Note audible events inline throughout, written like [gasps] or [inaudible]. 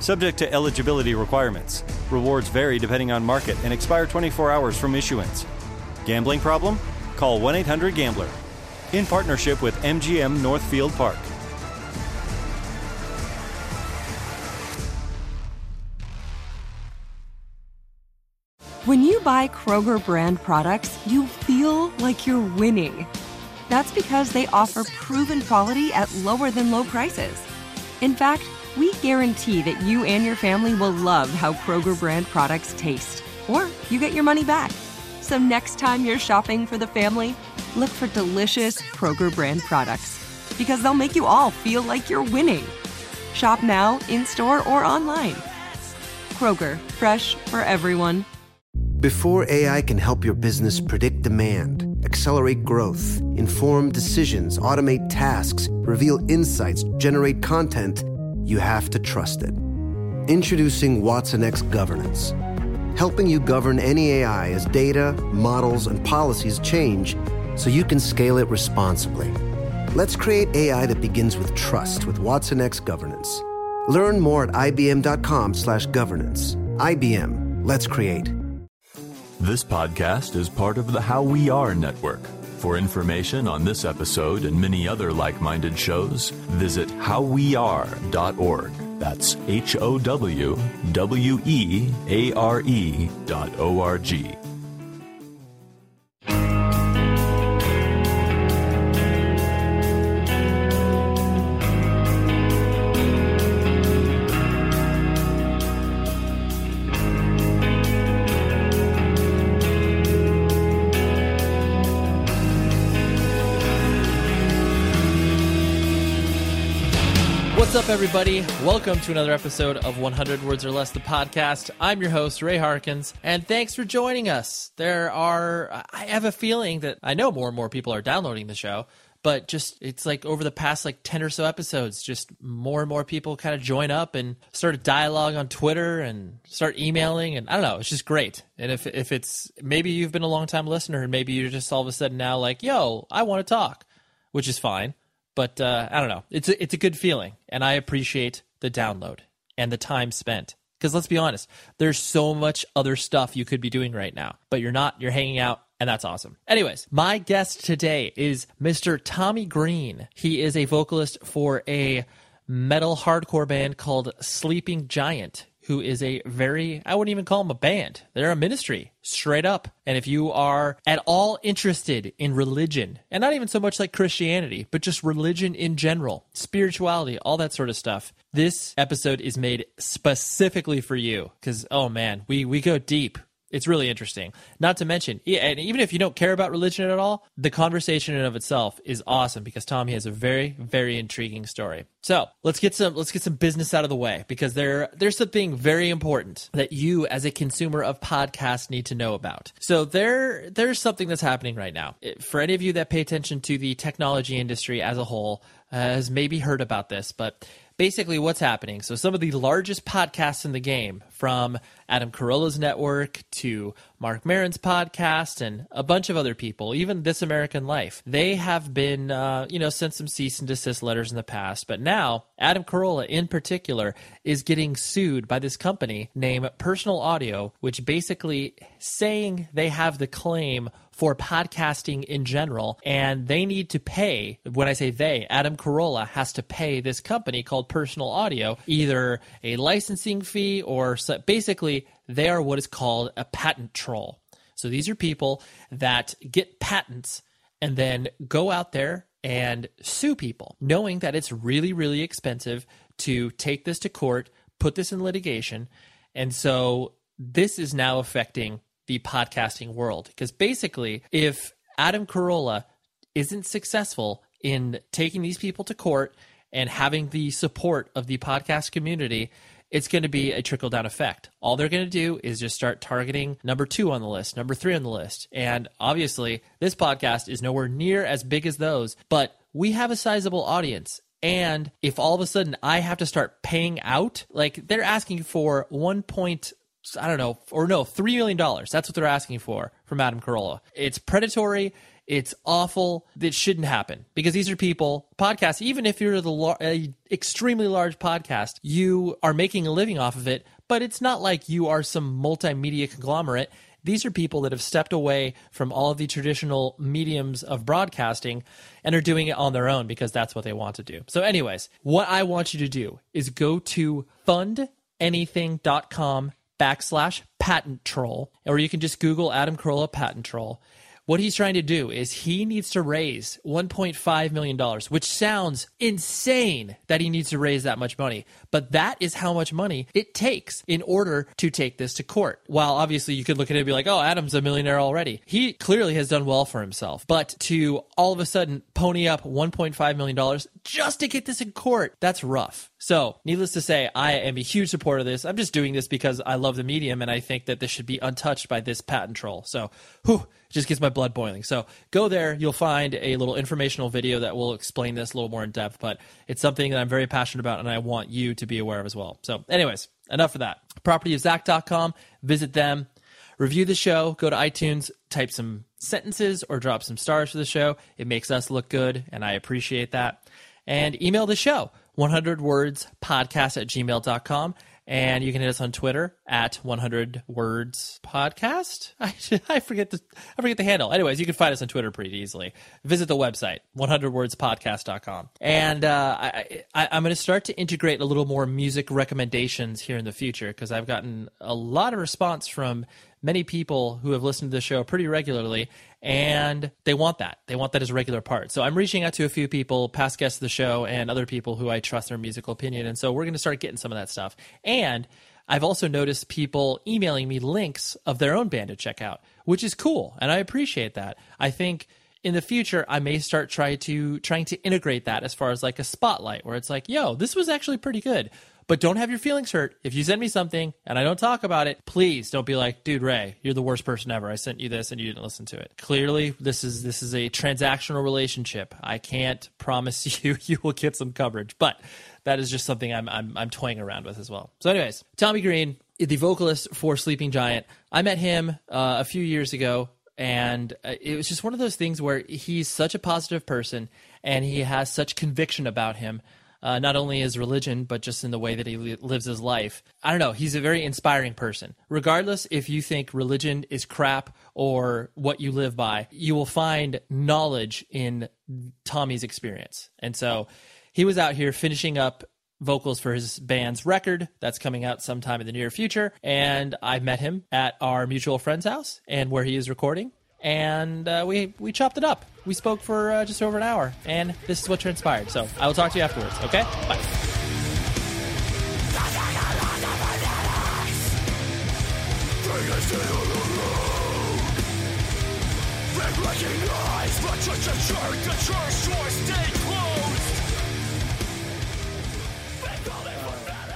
Subject to eligibility requirements. Rewards vary depending on market and expire 24 hours from issuance. Gambling problem? Call 1 800 Gambler. In partnership with MGM Northfield Park. When you buy Kroger brand products, you feel like you're winning. That's because they offer proven quality at lower than low prices. In fact, we guarantee that you and your family will love how Kroger brand products taste, or you get your money back. So next time you're shopping for the family, look for delicious Kroger brand products because they'll make you all feel like you're winning. Shop now, in store, or online. Kroger, fresh for everyone. Before AI can help your business predict demand, accelerate growth, inform decisions, automate tasks, reveal insights, generate content, you have to trust it. Introducing Watson X Governance, helping you govern any AI as data, models, and policies change so you can scale it responsibly. Let's create AI that begins with trust with Watson X Governance. Learn more at ibm.com/governance. IBM. Let's create. This podcast is part of the How We Are network. For information on this episode and many other like minded shows, visit howweare.org. That's H O W W E A R E dot O R G. What's up, everybody? Welcome to another episode of 100 Words or Less, the podcast. I'm your host, Ray Harkins, and thanks for joining us. There are, I have a feeling that I know more and more people are downloading the show, but just it's like over the past like 10 or so episodes, just more and more people kind of join up and start a dialogue on Twitter and start emailing. And I don't know, it's just great. And if, if it's maybe you've been a long time listener and maybe you're just all of a sudden now like, yo, I want to talk, which is fine. But uh, I don't know. It's a, it's a good feeling, and I appreciate the download and the time spent. Because let's be honest, there's so much other stuff you could be doing right now, but you're not. You're hanging out, and that's awesome. Anyways, my guest today is Mr. Tommy Green. He is a vocalist for a metal hardcore band called Sleeping Giant, who is a very, I wouldn't even call them a band. They're a ministry, straight up. And if you are at all interested in religion, and not even so much like Christianity, but just religion in general, spirituality, all that sort of stuff, this episode is made specifically for you. Because, oh man, we, we go deep. It's really interesting. Not to mention, and even if you don't care about religion at all, the conversation in of itself is awesome because Tommy has a very, very intriguing story. So let's get some let's get some business out of the way because there there's something very important that you as a consumer of podcasts need to know about. So there there's something that's happening right now. For any of you that pay attention to the technology industry as a whole, uh, has maybe heard about this, but basically what's happening. So some of the largest podcasts in the game, from Adam Carolla's network to Mark Maron's podcast and a bunch of other people, even This American Life, they have been, uh, you know, sent some cease and desist letters in the past. But now Adam Carolla, in particular, is getting sued by this company named Personal Audio, which basically saying they have the claim for podcasting in general, and they need to pay. When I say they, Adam Carolla has to pay this company called Personal Audio either a licensing fee or so, basically they are what is called a patent troll. So these are people that get patents and then go out there and sue people, knowing that it's really, really expensive to take this to court, put this in litigation. And so this is now affecting the podcasting world because basically, if Adam Carolla isn't successful in taking these people to court and having the support of the podcast community, it's going to be a trickle down effect. All they're going to do is just start targeting number two on the list, number three on the list. And obviously, this podcast is nowhere near as big as those, but we have a sizable audience. And if all of a sudden I have to start paying out, like they're asking for one point, I don't know, or no, $3 million. That's what they're asking for from Adam Carolla. It's predatory. It's awful. It shouldn't happen because these are people, podcasts, even if you're the lar- extremely large podcast, you are making a living off of it, but it's not like you are some multimedia conglomerate. These are people that have stepped away from all of the traditional mediums of broadcasting and are doing it on their own because that's what they want to do. So, anyways, what I want you to do is go to fundanything.com backslash patent troll, or you can just Google Adam Carolla patent troll. What he's trying to do is he needs to raise $1.5 million, which sounds insane that he needs to raise that much money. But that is how much money it takes in order to take this to court. While obviously you could look at it and be like, oh, Adam's a millionaire already. He clearly has done well for himself. But to all of a sudden pony up $1.5 million just to get this in court, that's rough. So, needless to say, I am a huge supporter of this. I'm just doing this because I love the medium and I think that this should be untouched by this patent troll. So, whew, it just gets my blood boiling. So, go there. You'll find a little informational video that will explain this a little more in depth, but it's something that I'm very passionate about and I want you to be aware of as well. So, anyways, enough of that. Property of Propertyofzach.com. Visit them. Review the show. Go to iTunes. Type some sentences or drop some stars for the show. It makes us look good, and I appreciate that. And email the show 100 words podcast at gmail.com. And you can hit us on Twitter at 100 words podcast. [laughs] I, I forget the I forget the handle. Anyways, you can find us on Twitter pretty easily. Visit the website 100wordspodcast.com. And uh, I, I, I'm going to start to integrate a little more music recommendations here in the future because I've gotten a lot of response from many people who have listened to the show pretty regularly and they want that. They want that as a regular part. So I'm reaching out to a few people, past guests of the show, and other people who I trust their musical opinion. And so we're going to start getting some of that stuff. And I've also noticed people emailing me links of their own band to check out, which is cool, and I appreciate that. I think in the future I may start try to trying to integrate that as far as like a spotlight where it's like, yo, this was actually pretty good. But don't have your feelings hurt. If you send me something and I don't talk about it, please don't be like, dude, Ray, you're the worst person ever. I sent you this and you didn't listen to it. Clearly, this is this is a transactional relationship. I can't promise [laughs] you you will get some coverage, but that is just something I'm I'm, I'm toying around with as well. So, anyways, Tommy Green, the vocalist for Sleeping Giant, I met him uh, a few years ago and uh, it was just one of those things where he's such a positive person and he has such conviction about him uh, not only his religion, but just in the way that he li- lives his life. I don't know. He's a very inspiring person. Regardless if you think religion is crap or what you live by, you will find knowledge in Tommy's experience. And so he was out here finishing up vocals for his band's record that's coming out sometime in the near future. And I met him at our mutual friend's house and where he is recording and uh, we we chopped it up. We spoke for uh, just over an hour, and this is what transpired. So I will talk to you afterwards. Okay, bye.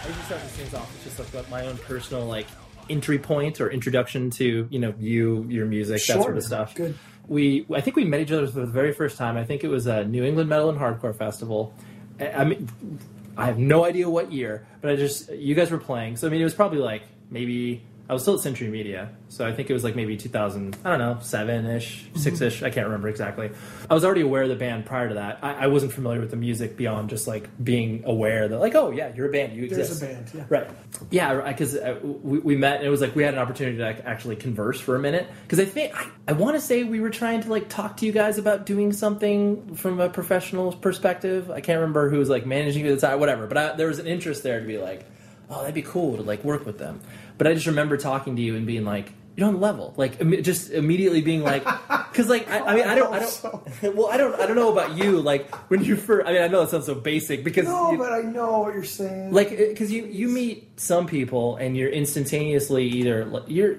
I usually start these things off with just like my own personal like entry point or introduction to you know you, your music, that sort of stuff. Good. We I think we met each other for the very first time. I think it was a New England Metal and Hardcore Festival. I I mean, I have no idea what year, but I just you guys were playing. So I mean, it was probably like maybe I was still at Century Media, so I think it was like maybe 2000, I don't know, seven ish, six ish. I can't remember exactly. I was already aware of the band prior to that. I, I wasn't familiar with the music beyond just like being aware that like, oh yeah, you're a band, you exist. There's a band, yeah. Right. Yeah, because uh, we, we met and it was like we had an opportunity to like, actually converse for a minute. Because I think I, I want to say we were trying to like talk to you guys about doing something from a professional perspective. I can't remember who was like managing it at the time, whatever. But I, there was an interest there to be like, oh, that'd be cool to like work with them. But I just remember talking to you and being like, you're on the level. Like, im- just immediately being like, [laughs] Because like I, I mean I don't I don't [laughs] oh, well I don't I don't know about you like when you first I mean I know it sounds so basic because No, you- but I know what you're saying. like because you you meet some people and you're instantaneously either you're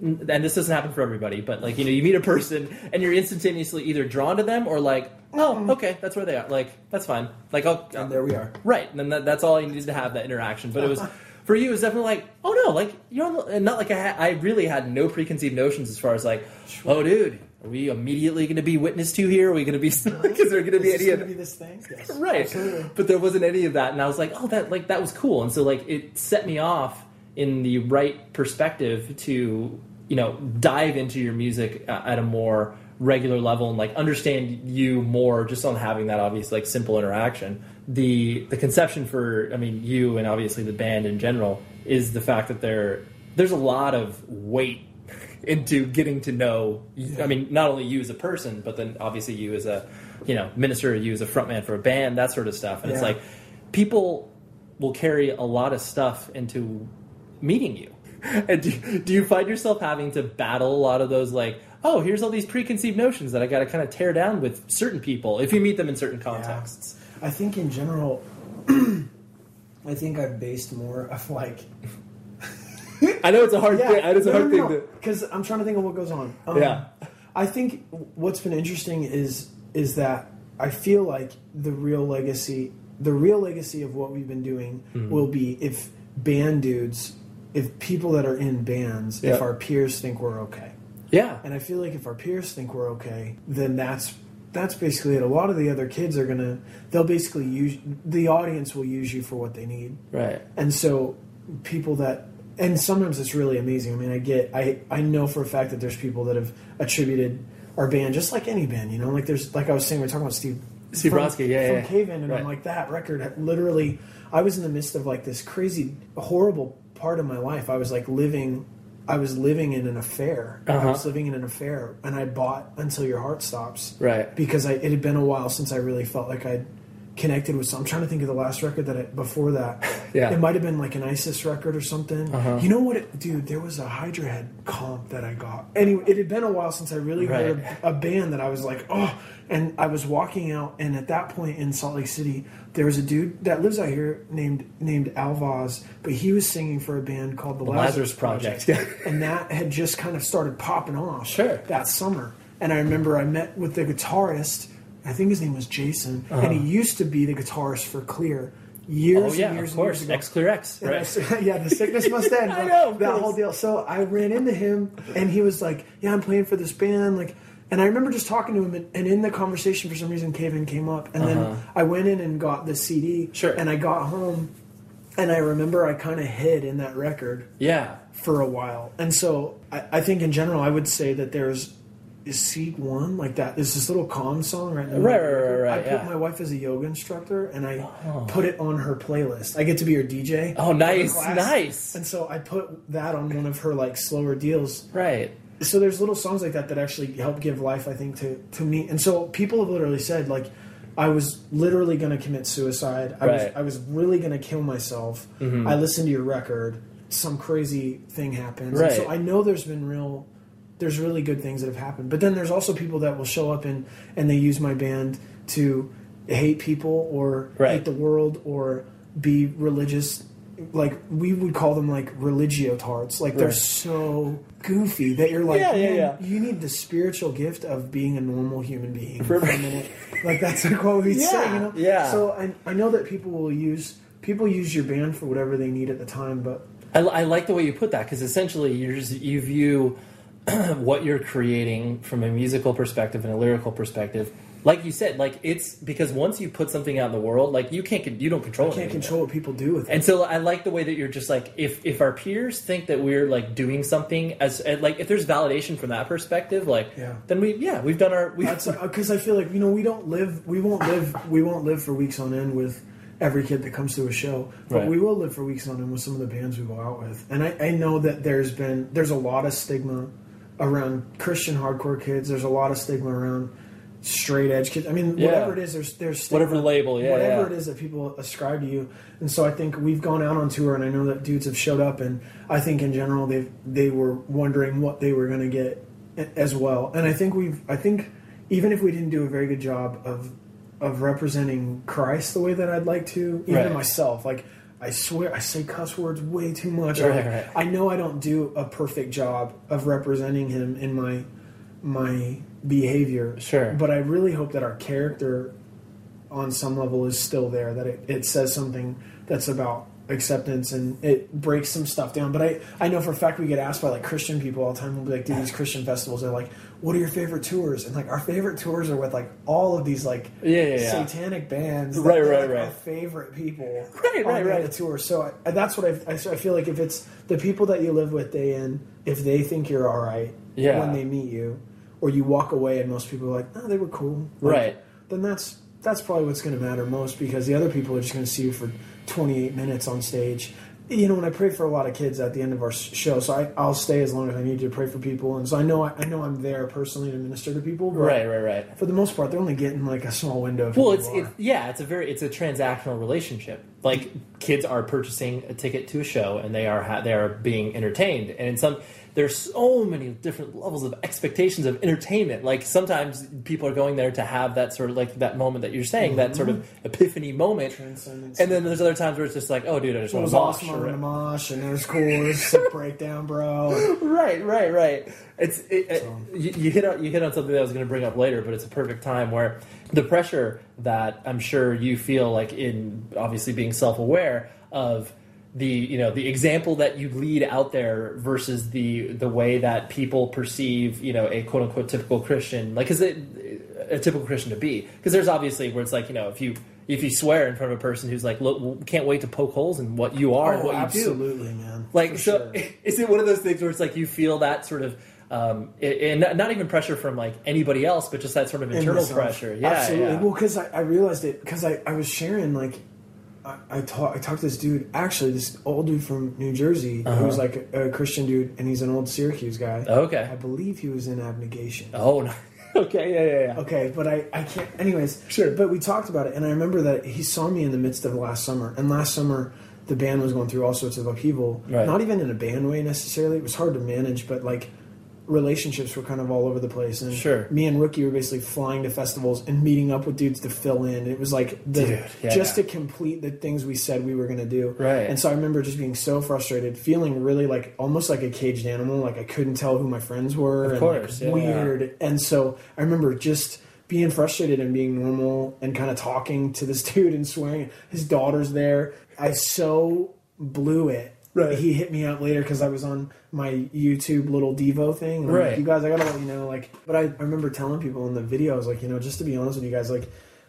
and this doesn't happen for everybody but like you know you meet a person and you're instantaneously either drawn to them or like oh mm-hmm. okay that's where they are. Like that's fine. Like oh and there we are. right. And then that, that's all you need to have that interaction. But it was [laughs] for you it was definitely like oh no like you're on the- and not like I, ha- I really had no preconceived notions as far as like oh dude are we immediately going to be witness to here? Are we going to be [laughs] because there going to be any of be this thing? Yes. [laughs] right. Absolutely. but there wasn't any of that and i was like oh that like that was cool. And so like it set me off in the right perspective to you know dive into your music uh, at a more regular level and like understand you more just on having that obvious like simple interaction. The the conception for i mean you and obviously the band in general is the fact that there there's a lot of weight [laughs] into getting to know I mean not only you as a person but then obviously you as a you know minister you as a frontman for a band that sort of stuff. And it's like people will carry a lot of stuff into meeting you [laughs] and do, do you find yourself having to battle a lot of those like oh here's all these preconceived notions that I got to kind of tear down with certain people if you meet them in certain contexts I think in general, [clears throat] I think I've based more of like. [laughs] I know it's a hard thing I know it's a hard thing to because I'm trying to think of what goes on. Um, Yeah. I think what's been interesting is is that I feel like the real legacy, the real legacy of what we've been doing Mm-hmm. will be if band dudes, if people that are in bands, Yeah. if our peers think we're okay. yeah And I feel like if our peers think we're okay, then that's that's basically it. A lot of the other kids are gonna they'll basically use the audience will use you for what they need. right And so people that and sometimes it's really amazing. I mean, I get I I know for a fact that there's people that have attributed our band just like any band, you know, like there's like I was saying we are talking about Steve Steve from, Brodsky, yeah, from yeah. Cave In, and Right. I'm like that record literally I was in the midst of like this crazy horrible part of my life. I was like living I was living in an affair. I Uh-huh. was living in an affair, and I bought Until Your Heart Stops. Right. Because I, it had been a while since I really felt like I'd connected with some. I'm trying to think of the last record that I, before that. [laughs] Yeah. It might have been like an ISIS record or something. Uh-huh. You know what, it, dude? There was a Hydra Head comp that I got. Anyway, it had been a while since I really heard Right. a band that I was like, oh. And I was walking out, and at that point in Salt Lake City, there was a dude that lives out here named named Alvaz, but he was singing for a band called the, Lazarus Project. Yeah. [laughs] And that had just kind of started popping off Sure. that summer. And I remember I met with the guitarist. I think his name was Jason, and he used to be the guitarist for Clear years Uh-huh. oh yeah and years of course and years ago. X Clear X And I [laughs] yeah, the sickness must end. [laughs] I know, that course. whole deal. So I ran into him, and he was like, "Yeah, I'm playing for this band." Like, and I remember just talking to him, and, and in the conversation, for some reason, Cave In came up, and then I went in and got the CD. Uh-huh. Sure. And I got home, and I remember I kind of hid in that record yeah for a while. And so I, I think in general, I would say that there's is seat one like that. There's this little calm song right now. Right, right, right, right, I put yeah. my wife as a yoga instructor, and I oh. put it on her playlist. I get to be her DJ. Oh, nice, for her class. nice. And so I put that on one of her like slower deals. right So there's little songs like that that actually help give life, I think, to to me. And so people have literally said like. I was literally going to commit suicide. I was Right. I was really going to kill myself. Mm-hmm. I listened to your record. Some crazy thing happens. And so I know there's been real there's really good things that have happened. But then there's also people that will show up and and they use my band to hate people or Right. hate the world or be religious. Like we would call them like religiotards. Like they're Right. so goofy that you're like, Yeah, yeah, yeah. you need the spiritual gift of being a normal human being for a minute. Like that's like what we say, Yeah, you know. yeah. So I I know that people will use people use your band for whatever they need at the time, but I, I like the way you put that because essentially you're just, you view [clears throat] what you're creating from a musical perspective and a lyrical perspective. Like you said, like it's because once you put something out in the world, like you can't you don't control it. You can't anymore. control what people do with it. And so I like the way that you're just like if if our peers think that we're like doing something as uh, like if there's validation from that perspective, like Yeah. then we yeah we've done our because uh, I feel like you know we don't live we won't live we won't live for weeks on end with every kid that comes to a show, but Right. we will live for weeks on end with some of the bands we go out with. And I, I know that there's been there's a lot of stigma around Christian hardcore kids. There's a lot of stigma around straight edge kids. I mean, Yeah. whatever it is, there's there's stigma, Whatever label, yeah, whatever yeah. it is that people ascribe to you. And so I think we've gone out on tour, and I know that dudes have showed up, and I think in general they they were wondering what they were going to get as well. And I think we've I think even if we didn't do a very good job of of representing Christ the way that I'd like to, even Right. myself, like I swear I say cuss words way too much. Right, Like, right. I know I don't do a perfect job of representing him in my my behavior. Sure. But I really hope that our character on some level is still there, that it, it says something that's about acceptance and it breaks some stuff down. But I, I know for a fact we get asked by like Christian people all the time. We'll be like, do these Christian festivals? They're like, what are your favorite tours? And like our favorite tours are with like all of these like Yeah, yeah, yeah. satanic bands. Right, right, like, right. Our favorite people. [laughs] Right, on right, the right. tour. So I, that's what I, I, so I feel like if it's the people that you live with day in, if they think you're all right Yeah. when they meet you, or you walk away and most people are like, oh, they were cool. Like, Right. Then that's that's probably what's going to matter most because the other people are just going to see you for 28 minutes on stage. You know, when I pray for a lot of kids at the end of our show, so I, I'll stay as long as I need to pray for people, and so I know I, I know I'm there personally to minister to people. But Right, right, right. For the most part, they're only getting like a small window. Of Well, it's it, yeah, it's a very it's a transactional relationship. Like kids are purchasing a ticket to a show and they are ha- they are being entertained, and in some there's so many different levels of expectations of entertainment. Like sometimes people are going there to have that sort of like that moment that you're saying, that sort of epiphany moment, Mm-hmm. And then there's other times where it's just like, oh, dude, I just want to [laughs] mosh. awesome or- mosh, and was cool. Was a breakdown, bro. right, right, right. It's it, it- you, you hit on you hit on something that I was going to bring up later, but it's a perfect time where the pressure that I'm sure you feel like in obviously being self aware of the you know the example that you lead out there versus the the way that people perceive you know a quote unquote typical Christian like is it a typical Christian to be because there's obviously where it's like you know if you if you swear in front of a person who's like look can't wait to poke holes in what you are and Oh, what you do absolutely, man. like For so sure. [laughs] is it one of those things where it's like you feel that sort of um and not- even pressure from like anybody else but just that sort of internal myself. pressure yeah absolutely. yeah. Well, because I, I realized it because I, I was sharing like I, I talked I talked to this dude actually this old dude from New Jersey Uh-huh. who's like a, a Christian dude and he's an old Syracuse guy. Okay. I believe he was in Abnegation. oh no. [laughs] okay yeah yeah yeah Okay, but I, I can't. Anyways, Sure. But we talked about it, and I remember that he saw me in the midst of last summer, and last summer the band was going through all sorts of upheaval. Right. Not even in a band way necessarily. It was hard to manage, but like relationships were kind of all over the place. And Sure. me and Rookie were basically flying to festivals and meeting up with dudes to fill in. It was like the Dude, yeah, just to complete the things we said we were going to do. Right. And so I remember just being so frustrated, feeling really like almost like a caged animal. Like I couldn't tell who my friends were. Of and course, like yeah. weird. And so I remember just being frustrated and being normal and kind of talking to this [laughs] dude and swearing. His daughter's there. I so blew it. Right. He hit me up later because I was on my YouTube little Devo thing. And I'm like, Right. you guys, I gotta let you know. Like, but I, I remember telling people in the video, I was like, you know, just to be honest with you guys, like,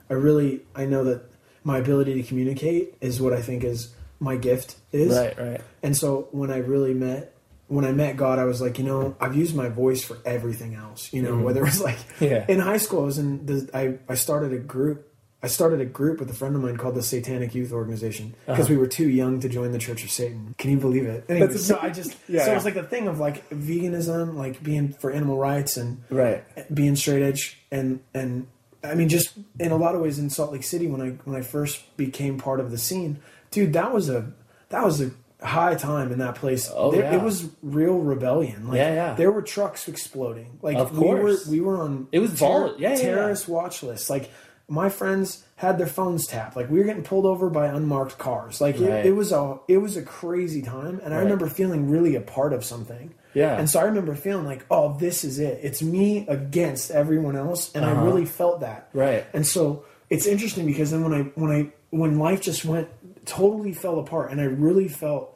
I really, I know that my ability to communicate is what I think is my gift is. right right And so when I really met when I met God, I was like, you know, I've used my voice for everything else. You know, whether it was like Mm-hmm. Yeah. in high school, I was in the I, I started a group. I started a group with a friend of mine called the Satanic Youth Organization because Uh-huh. we were too young to join the Church of Satan. Can you believe it? Anyway, so I just Yeah, so yeah. it was like the thing of like veganism, like being for animal rights and Right. being straight edge and and I mean just in a lot of ways in Salt Lake City when I when I first became part of the scene, dude, that was a that was a high time in that place. Oh, There- yeah. It was real rebellion. Like, Yeah, yeah. There were trucks exploding. Like Of we were course. we were on It was vol- yeah, terrorist watch lists. Like my friends had their phones tapped. Like we were getting pulled over by unmarked cars. Like Right. it, it was a it was a crazy time, and I Right. remember feeling really a part of something. Yeah. And so I remember feeling like, oh, this is it. It's me against everyone else, and I Uh-huh. really felt that. Right. And so it's interesting because then when I when I when life just went totally fell apart, and I really felt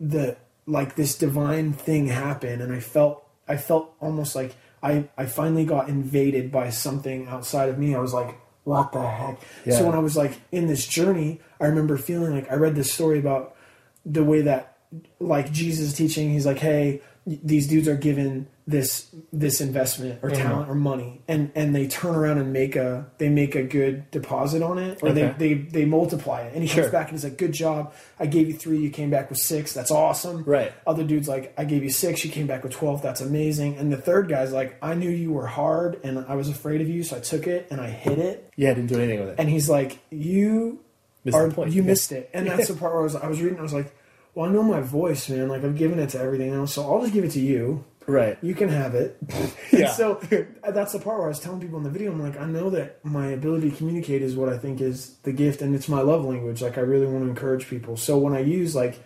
the like this divine thing happen, and I felt I felt almost like I I finally got invaded by something outside of me. I was like, what the heck? Yeah. So when I was like in this journey, I remember feeling like I read this story about the way that like Jesus teaching, he's like, hey, these dudes are given this this investment or mm-hmm. talent or money, and and they turn around and make a they make a good deposit on it, or Okay. they, they they multiply it. And he Sure. comes back and he's like, good job, I gave you three, you came back with six, that's awesome. Right. Other dudes like, I gave you six, you came back with twelve, that's amazing. And the third guy's like, I knew you were hard, and I was afraid of you, so I took it and I hit it. yeah i didn't do anything with it And he's like, you Missed are you Yeah. missed it. And that's [laughs] the part where I was I was reading, I was like, well, I know my voice, man. Like I've given it to everything else, so I'll just give it to you. Right. You can have it. [laughs] Yeah. so that's the part where I was telling people in the video, I'm like, I know that my ability to communicate is what I think is the gift, and it's my love language. Like I really want to encourage people. So when I use like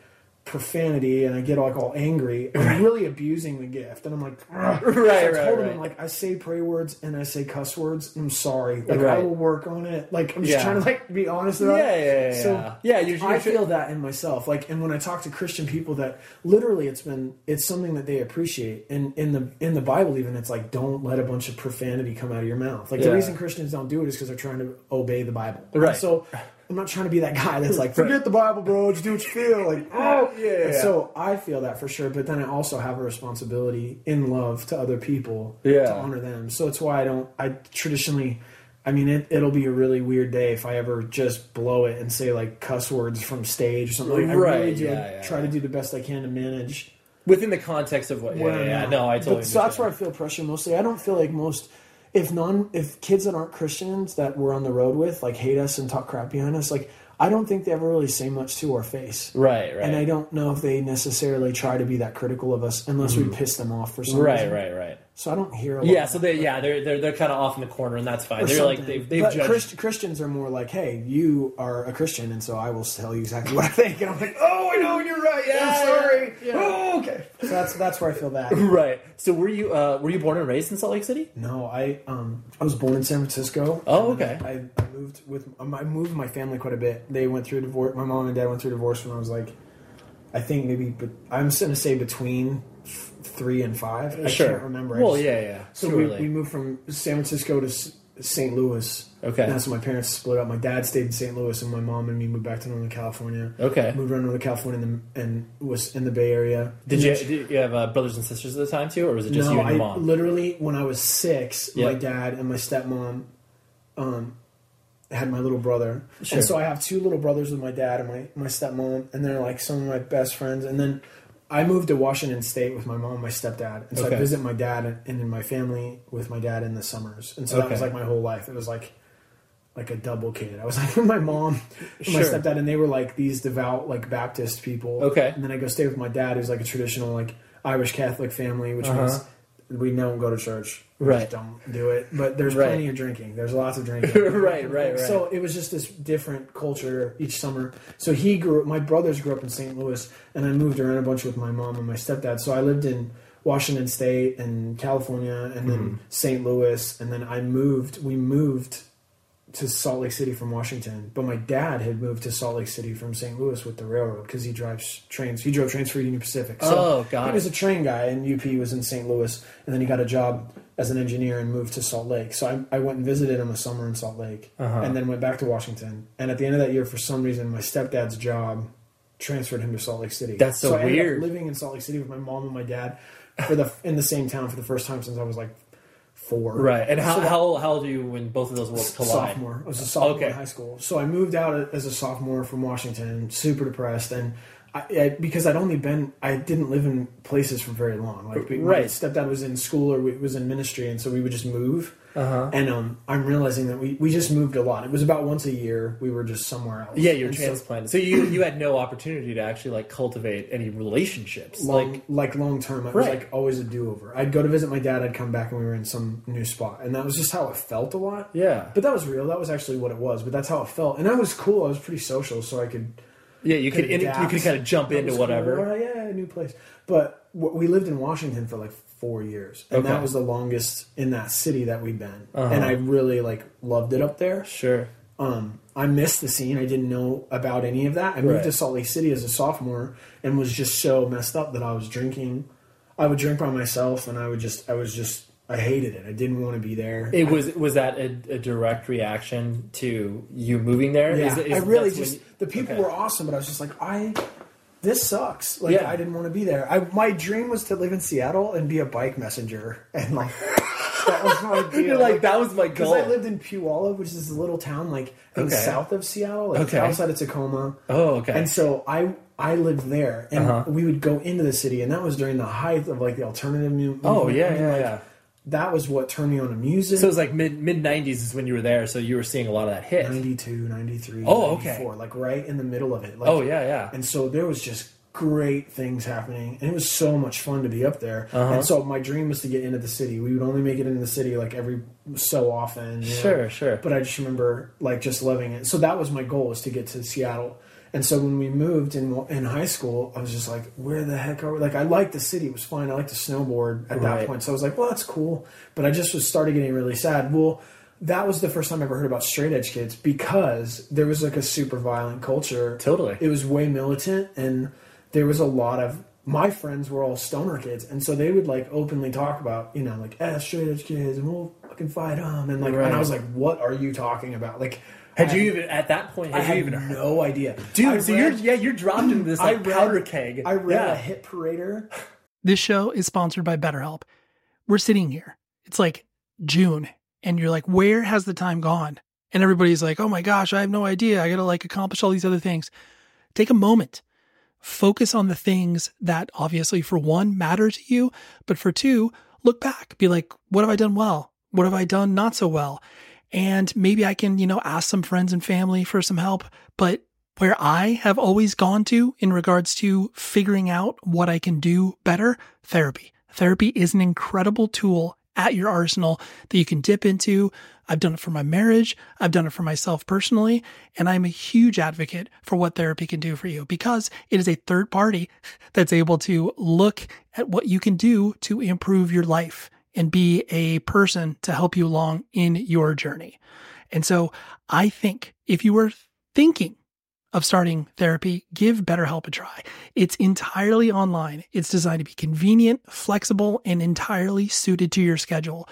profanity and I get like all angry, I'm really abusing the gift, and I'm like, "Ugh." [laughs] Right, So I right, told him. I'm like, I say pray words and I say cuss words. I'm sorry. Like I will work on it. Like I'm just Yeah. trying to like be honest about Yeah, it. yeah, yeah, So yeah. Yeah, you're- you're I feel that in myself. Like, and when I talk to Christian people, that literally it's been it's something that they appreciate. And in the in the Bible, even it's like don't let a bunch of profanity come out of your mouth. Like Yeah. the reason Christians don't do it is because they're trying to obey the Bible. Right. And so I'm not trying to be that guy that's like forget the Bible, bro. Just do what you feel. Like [laughs] oh Yeah, And. So I feel that for sure. But then I also have a responsibility in love to other people Yeah. to honor them. So it's why I don't. I traditionally. I mean, it, it'll be a really weird day if I ever just blow it and say like cuss words from stage or something. Like, I really Right, do yeah, yeah, try to do the best I can to manage. Within the context of what? Yeah, yeah, yeah. No, I totally. But, so that's where I feel pressure mostly. I don't feel like most, if non, if kids that aren't Christians that we're on the road with like hate us and talk crap behind us, like I don't think they ever really say much to our face. Right, right. And I don't know if they necessarily try to be that critical of us unless we piss them off for some Mm-hmm. Right, reason. right, right. So I don't hear a lot. Yeah, so they yeah they're they're they're kind of off in the corner, and that's fine. They're like they've they've but judged. Christ- Christians are more like, "Hey, you are a Christian, and so I will tell you exactly [laughs] what I think." And I'm like, "Oh, I know, you're right. Yeah, I'm sorry. yeah, yeah. Oh, okay." So that's that's where I feel that. [laughs] Right. So were you uh, were you born and raised in Salt Lake City? No, I um I was born in San Francisco. Oh, okay. I, I moved with um, I moved my family quite a bit. They went through a divorce. My mom and dad went through a divorce when I was like, I think maybe, but I'm just gonna say between f- three and five. I Sure. can't remember. I Well, just- yeah, yeah. So we, we moved from San Francisco to S- St. Louis. Okay. And that's when my parents split up. My dad stayed in St. Louis, and my mom and me moved back to Northern California. Okay. Moved around Northern California and, and was in the Bay Area. Did you did you have uh, brothers and sisters at the time too, or was it just no, you and your I mom? literally when I was six, Yeah. my dad and my stepmom um, had my little brother, Sure. and so I have two little brothers with my dad and my my stepmom, and they're like some of my best friends. And then I moved to Washington State with my mom, and my stepdad, and so Okay. I visit my dad and, in my family with my dad in the summers, and so that was like my whole life. It was like like a double kid. I was [laughs] like with my mom, and my stepdad, and they were like these devout like Baptist people. Okay. and then I go stay with my dad, who's like a traditional like Irish Catholic family, which Uh-huh. means we don't go to church. We Right. just don't do it. But there's Right. plenty of drinking. There's lots of drinking. [laughs] Right, right, right. So it was just this different culture each summer. So he grew. My brothers grew up in St. Louis, and I moved around a bunch with my mom and my stepdad. So I lived in Washington State and California, and then Mm-hmm. St. Louis, and then I moved. We moved to Salt Lake City from Washington, but my dad had moved to Salt Lake City from St. Louis with the railroad because he drives trains. He drove trains for Union Pacific. So Oh, God. he was a train guy, and UP was in St. Louis, and then he got a job as an engineer and moved to Salt Lake. So I, I went and visited him a summer in Salt Lake, Uh-huh. and then went back to Washington. And at the end of that year, for some reason, my stepdad's job transferred him to Salt Lake City. That's so up weird. living in Salt Lake City with my mom and my dad for the in the same town for the first time since I was like four. Right. And how So how, how old are you when both of those worlds collide? sophomore. I was a sophomore Okay. in high school. So I moved out as a sophomore from Washington, super depressed, and I, I, because I'd only been, I didn't live in places for very long. Like my Right. stepdad was in school or we- was in ministry, and so we would just move. Uh-huh. And um, I'm realizing that we, we just moved a lot. It was about once a year. We were just somewhere else. Yeah, you're And so transplanted. So you you had no opportunity to actually like cultivate any relationships. long, like like long term. It was Right. like always a do over. I'd go to visit my dad. I'd come back and we were in some new spot, and that was just how it felt a lot. Yeah. but that was real. That was actually what it was. But that's how it felt, and I was cool. I was pretty social, so I could. yeah, you could in, you could kind of jump That into whatever. cool. Yeah, a new place. But we lived in Washington for like four years, and Okay. that was the longest in that city that we've been. Uh-huh. And I really like loved it up there. Sure. Um, I missed the scene. I didn't know about any of that. I moved Right. to Salt Lake City as a sophomore and was just so messed up that I was drinking. I would drink by myself, and I would just, I was just, I hated it. I didn't want to be there. It was was that a, a direct reaction to you moving there? Yeah, Is- is- I really that's when just the people okay. were awesome, but I was just like, I this sucks. Like Yeah. I didn't want to be there. I my dream was to live in Seattle and be a bike messenger, [laughs] and like that was my [laughs] deal. You're like that was my because goal. I lived in Puyallup, which is a little town like Okay. south of Seattle, like Okay. outside of Tacoma. oh, okay. And so I I lived there, and Uh-huh. we would go into the city, and that was during the height of like the alternative mu- movement. oh yeah, I mean, yeah, like, yeah. That was what turned me on to music. So it was like mid mid '90s is when you were there, so you were seeing a lot of that hit. 92, 93, Oh, okay. 94, like right in the middle of it. Like, Oh yeah, yeah. And so there was just great things happening, and it was so much fun to be up there. Uh-huh. And so my dream was to get into the city. We would only make it into the city like every so often. you know? Sure, sure. But I just remember like just loving it. So that was my goal was to get to Seattle. And so when we moved in in high school, I was just like, "Where the heck are we?" Like, I liked the city; it was fine. I liked to snowboard at that point, so I was like, "Well, that's cool." But I just was started getting really sad. Well, that was the first time I ever heard about straight edge kids because there was like a super violent culture. Totally. it was way militant, and there was a lot of my friends were all stoner kids, and so they would like openly talk about you know like eh, straight edge kids, and we'll fucking fight them, and like, Right. and I was like, "What are you talking about?" Like, Had I you even at that point? I Had had you even heard? no idea, Dude, I so read- you're yeah, you're dropped into this I like read- powder keg. I read yeah. a hit parader. [laughs] This show is sponsored by BetterHelp. We're sitting here. It's like June, and you're like, where has the time gone? And everybody's like, oh my gosh, I have no idea. I got to like accomplish all these other things. Take a moment. Focus on the things that obviously, for one, matter to you, but for two, look back. Be like, what have I done well? What have I done not so well? And maybe I can, you know, ask some friends and family for some help. But where I have always gone to in regards to figuring out what I can do better, therapy. Therapy is an incredible tool at your arsenal that you can dip into. I've done it for my marriage. I've done it for myself personally. And I'm a huge advocate for what therapy can do for you because it is a third party [laughs] that's able to look at what you can do to improve your life and be a person to help you along in your journey. And so I think if you were thinking of starting therapy, give BetterHelp a try. It's entirely online. It's designed to be convenient, flexible, and entirely suited to your schedule.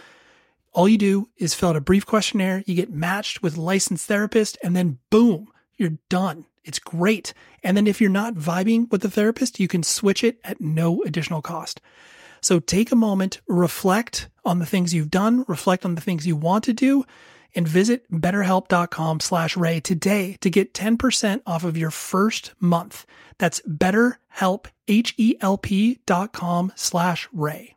All you do is fill out a brief questionnaire, you get matched with a licensed therapist, and then boom, you're done. It's great. And then if you're not vibing with the therapist, you can switch it at no additional cost. So take a moment, reflect on the things you've done, reflect on the things you want to do, and visit betterhelp.com slash ray today to get 10% off of your first month. That's betterhelp, H-E-L-P dot com slash ray.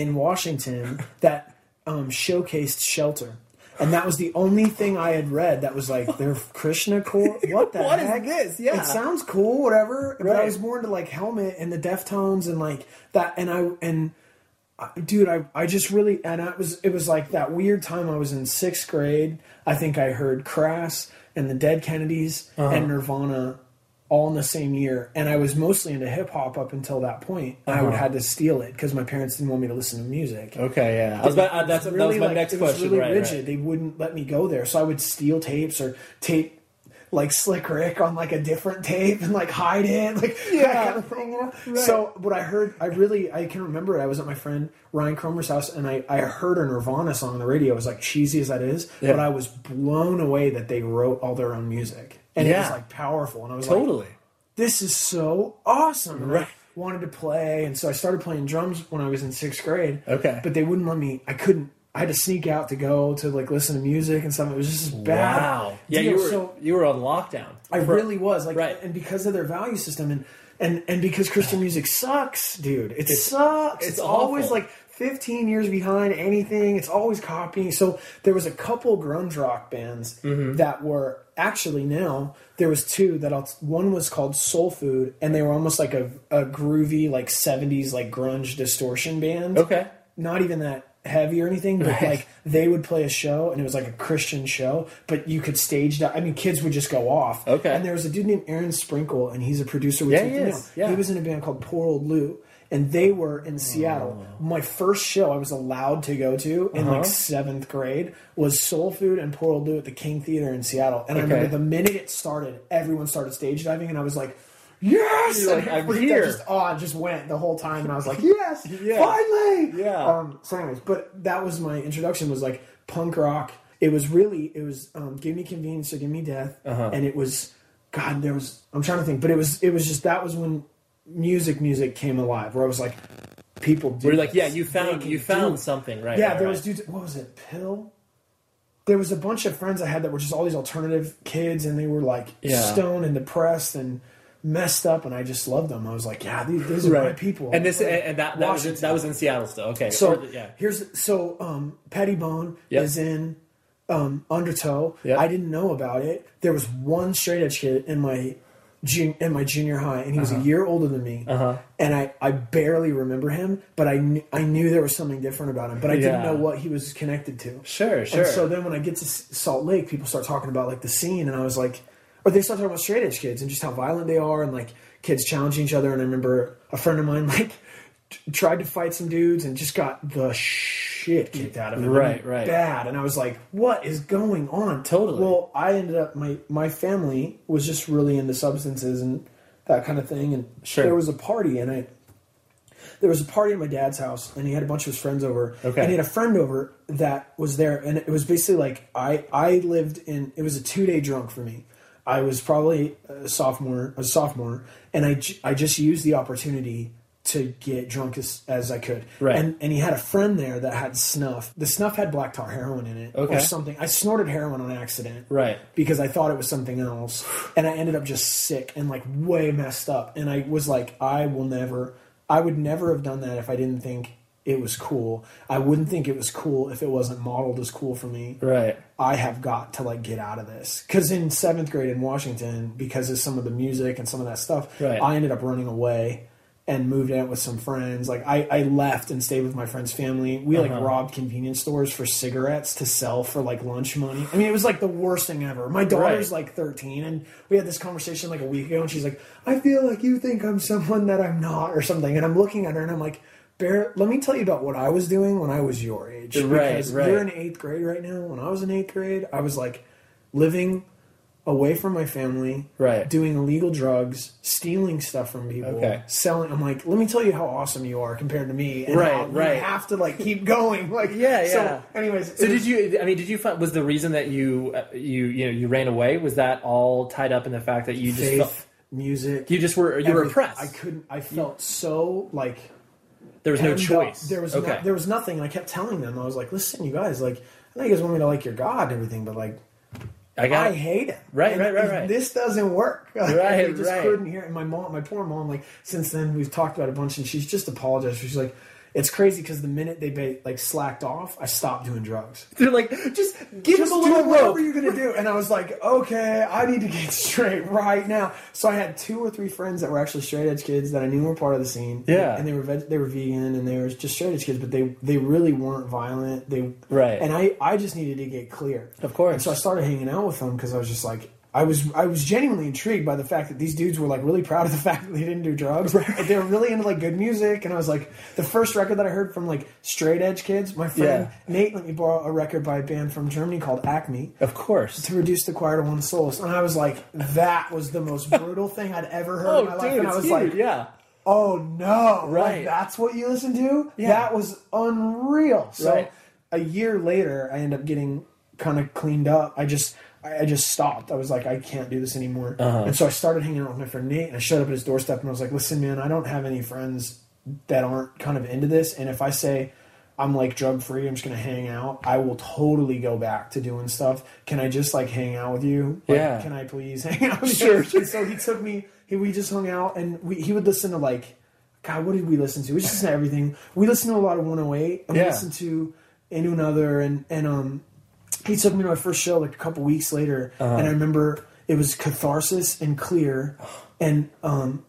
In Washington that um, showcased shelter. And that was the only thing I had read that was like their Krishna core. What the [laughs] What is heck? this? Yeah. it sounds cool, whatever. But I was more into like Helmet and the Deftones and like that. And I and uh, dude, I I just really and I was it was like that weird time. I was in sixth grade. I think I heard Crass and the Dead Kennedys Uh-huh. and Nirvana all in the same year. And I was mostly into hip hop up until that point. And I would Uh-huh. had to steal it because my parents didn't want me to listen to music. Okay, yeah. I was about, uh, that's, that was my like, next it was question. really right, rigid. right. They wouldn't let me go there, so I would steal tapes or tape like Slick Rick on like a different tape and like hide it, like that kind of know? So what I heard, I really I can remember. it. I was at my friend Ryan Cromer's house, and I I heard a Nirvana song on the radio. It was like cheesy as that is, Yeah. but I was blown away that they wrote all their own music, and it was Yeah. like powerful. And I was like, Totally. this is so awesome. And Right. I wanted to play, and so I started playing drums when I was in sixth grade. Okay. But they wouldn't let me. I couldn't I had to sneak out to go to like listen to music and stuff. It was just bad. Wow. Yeah, you were so you were on lockdown. I For- really was like, Right. and because of their value system, and and and because Christian music sucks, dude. It sucks. it's It's, always like 15 years behind anything. It's always copying. So there was a couple grunge rock bands Mm-hmm. that were actually now there was two that I'll, one was called Soul Food, and they were almost like a, a groovy like 70s like grunge distortion band. Okay. Not even that heavy or anything, but Right. like they would play a show and it was like a Christian show, but you could stage that. I mean, kids would just go off. Okay. And there was a dude named Aaron Sprinkle, and he's a producer with Yeah, he is. Yeah. He was in a band called Poor Old Lu, and they were in Seattle. Oh. My first show I was allowed to go to in Uh-huh. like seventh grade was Soul Food and Poor Old Lu at the King Theater in Seattle. And I remember the minute it started, everyone started stage diving, and I was like, Yes! You're like, "I'm here." Just, oh, I just went the whole time, and I was like, [laughs] Yes! Yeah. Finally! Yeah. Um, so, anyways, but that was my introduction. Was like punk rock. It was really it was um, give me convenience or give me death, Uh-huh. and it was God. There was I'm trying to think, but it was it was just that was when music music came alive. Where I was like, people. Do We're like, yeah, you found you found it. something, right? Yeah, right, there right. was dudes. What was it? Pill. There was a bunch of friends I had that were just all these alternative kids, and they were like Yeah. stoned and depressed and messed up, and I just loved them. I was like, yeah, these, these are my people. And this and, and that that was, in, that was in Seattle still. Okay. So the- yeah. here's so um, Petty Bone Yep. is in um, Undertow. Yep. I didn't know about it. There was one straight edge kid in my jun- in my junior high, and he was a year older than me. Uh-huh. And I, I barely remember him, but I knew, I knew there was something different about him, but I Yeah. didn't know what he was connected to. Sure, sure. And so then when I get to S- Salt Lake, people start talking about like the scene, and I was like, or they start talking about straight edge kids and just how violent they are, and like kids challenging each other. And I remember a friend of mine [laughs] like t- tried to fight some dudes and just got the shit kicked out of him. Right, right. Bad. And I was like, what is going on? Totally. Well, I ended up my my family was just really into substances and that kind of thing. And Sure. there was a party, and I there was a party at my dad's house and he had a bunch of his friends over Okay. and he had a friend over that was there and it was basically like i i lived in it was a two day drunk for me i was probably a sophomore a sophomore and i i just used the opportunity to get drunk as, as i could Right. and and he had a friend there that had snuff the snuff had black tar heroin in it Okay. or something i snorted heroin on accident Right. because I thought it was something else, and I ended up just sick and like way messed up. And I was like, I will never, I would never have done that if I didn't think it was cool. I wouldn't think it was cool if it wasn't modeled as cool for me. Right. I have got to like get out of this because in seventh grade in Washington, because of some of the music and some of that stuff, Right. I ended up running away and moved out with some friends. Like I, I left and stayed with my friend's family. We like Uh-huh. robbed convenience stores for cigarettes to sell for like lunch money. I mean, it was like the worst thing ever. My daughter's Right. like 13, and we had this conversation like a week ago, and she's like, "I feel like you think I'm someone that I'm not, or something." And I'm looking at her, and I'm like. Bear, let me tell you about what I was doing when I was your age. Right, because right. You're in eighth grade right now. When I was in eighth grade, I was like living away from my family, Right. Doing illegal drugs, stealing stuff from people, Okay. selling. I'm like, let me tell you how awesome you are compared to me, and Right, how you right. have to like keep going, [laughs] like Yeah, yeah. So, anyways, So did was- you? I mean, did you find was the reason that you uh, you you know you ran away? Was that all tied up in the fact that you just faith, felt, music? you just were you were oppressed? I couldn't. I felt so like there was no hemmed up. choice. There was okay. no, there was nothing. And I kept telling them, I was like, listen, you guys, like, I know you guys want me to like your God and everything, but like, I got I hate it. Right, And right, right, right. This doesn't work. [laughs] Like, Right, I just right. couldn't hear it. And my mom, my poor mom, like since then we've talked about it a bunch, and she's just apologized. She's like, it's crazy because the minute they like slacked off, I stopped doing drugs. [laughs] They're like just give Just him a little whatever rope. you're gonna do. And I was like, okay, I need to get [laughs] straight right now. So I had two or three friends that were actually straight edge kids that I knew were part of the scene. Yeah. and they were veg- they were vegan and they were just straight edge kids, but they they really weren't violent. They Right. And I I just needed to get clear. Of course. And so I started hanging out with them because I was just like. I was I was genuinely intrigued by the fact that these dudes were like really proud of the [laughs] fact that they didn't do drugs. Like, they were really into like good music, and I was like, the first record that I heard from like straight edge kids. My friend Yeah. Nate let me borrow a record by a band from Germany called Acme Of course. to reduce the choir to one soul, and I was like, that was the most [laughs] brutal thing I'd ever heard Oh, in my oh, life. And I was huge. like, yeah. oh no, Right. like, that's what you listen to? Yeah. That was unreal. So Right. a year later, I end up getting kind of cleaned up. I just. I I just stopped. I was like, I can't do this anymore. Uh-huh. And so I started hanging out with my friend Nate, and I showed up at his doorstep, and I was like, "Listen, man, I don't have any friends that aren't kind of into this. And if I say I'm like drug free. I'm just gonna hang out. I will totally go back to doing stuff. Can I just like hang out with you? Like, Yeah. Can I please [laughs] hang out? With Sure, You? So he took me. He, we just hung out, and we, he would listen to like, God, what did we listen to? We just listen to everything. We listened to a lot of 108, and Yeah. we listened to into another, and and um, he took me to my first show like a couple weeks later, Uh-huh. and I remember it was Catharsis and Clear, and um,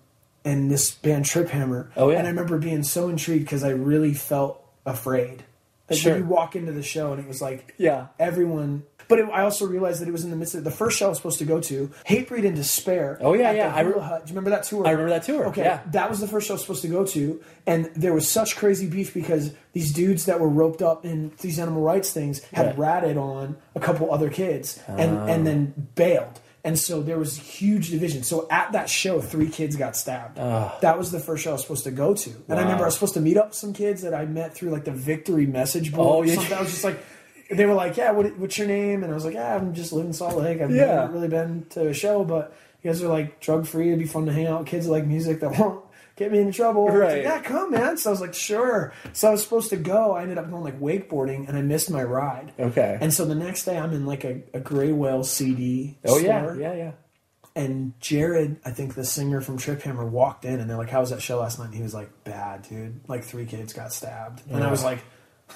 and this band Trip Hammer. Oh, yeah. And I remember being so intrigued because I really felt afraid. Like Sure. when you walk into the show and it was like Yeah. everyone. But it, I also realized that it was in the midst of the first show I was supposed to go to, Hatebreed and Despair. Oh, yeah, yeah. I re- Hut. Do you remember that tour? I remember that tour, Okay, yeah. that was the first show I was supposed to go to, and there was such crazy beef because these dudes that were roped up in these animal rights things had Right. ratted on a couple other kids and Ah. and then bailed. And so there was huge division. So at that show, three kids got stabbed. That was the first show I was supposed to go to. And I remember I was supposed to meet up with some kids that I met through like the victory message board Oh, yeah. I was just like, they were like, "Yeah, what, what's your name?" And I was like, "Yeah, I'm just living in Salt Lake. I've Yeah. never really been to a show, but you guys are like drug free. It'd be fun to hang out kids like music that won't get me into trouble." Was like, Right. yeah, come, man. So I was like, "Sure." So I was supposed to go. I ended up going like wakeboarding, and I missed my ride. Okay. And so the next day, I'm in like a, a Gray Whale CD. oh yeah, store, yeah, yeah. And Jared, I think the singer from Trip Hammer, walked in, and they're like, "How was that show last night?" And he was like, "Bad, dude. Like three kids got stabbed." And I was like.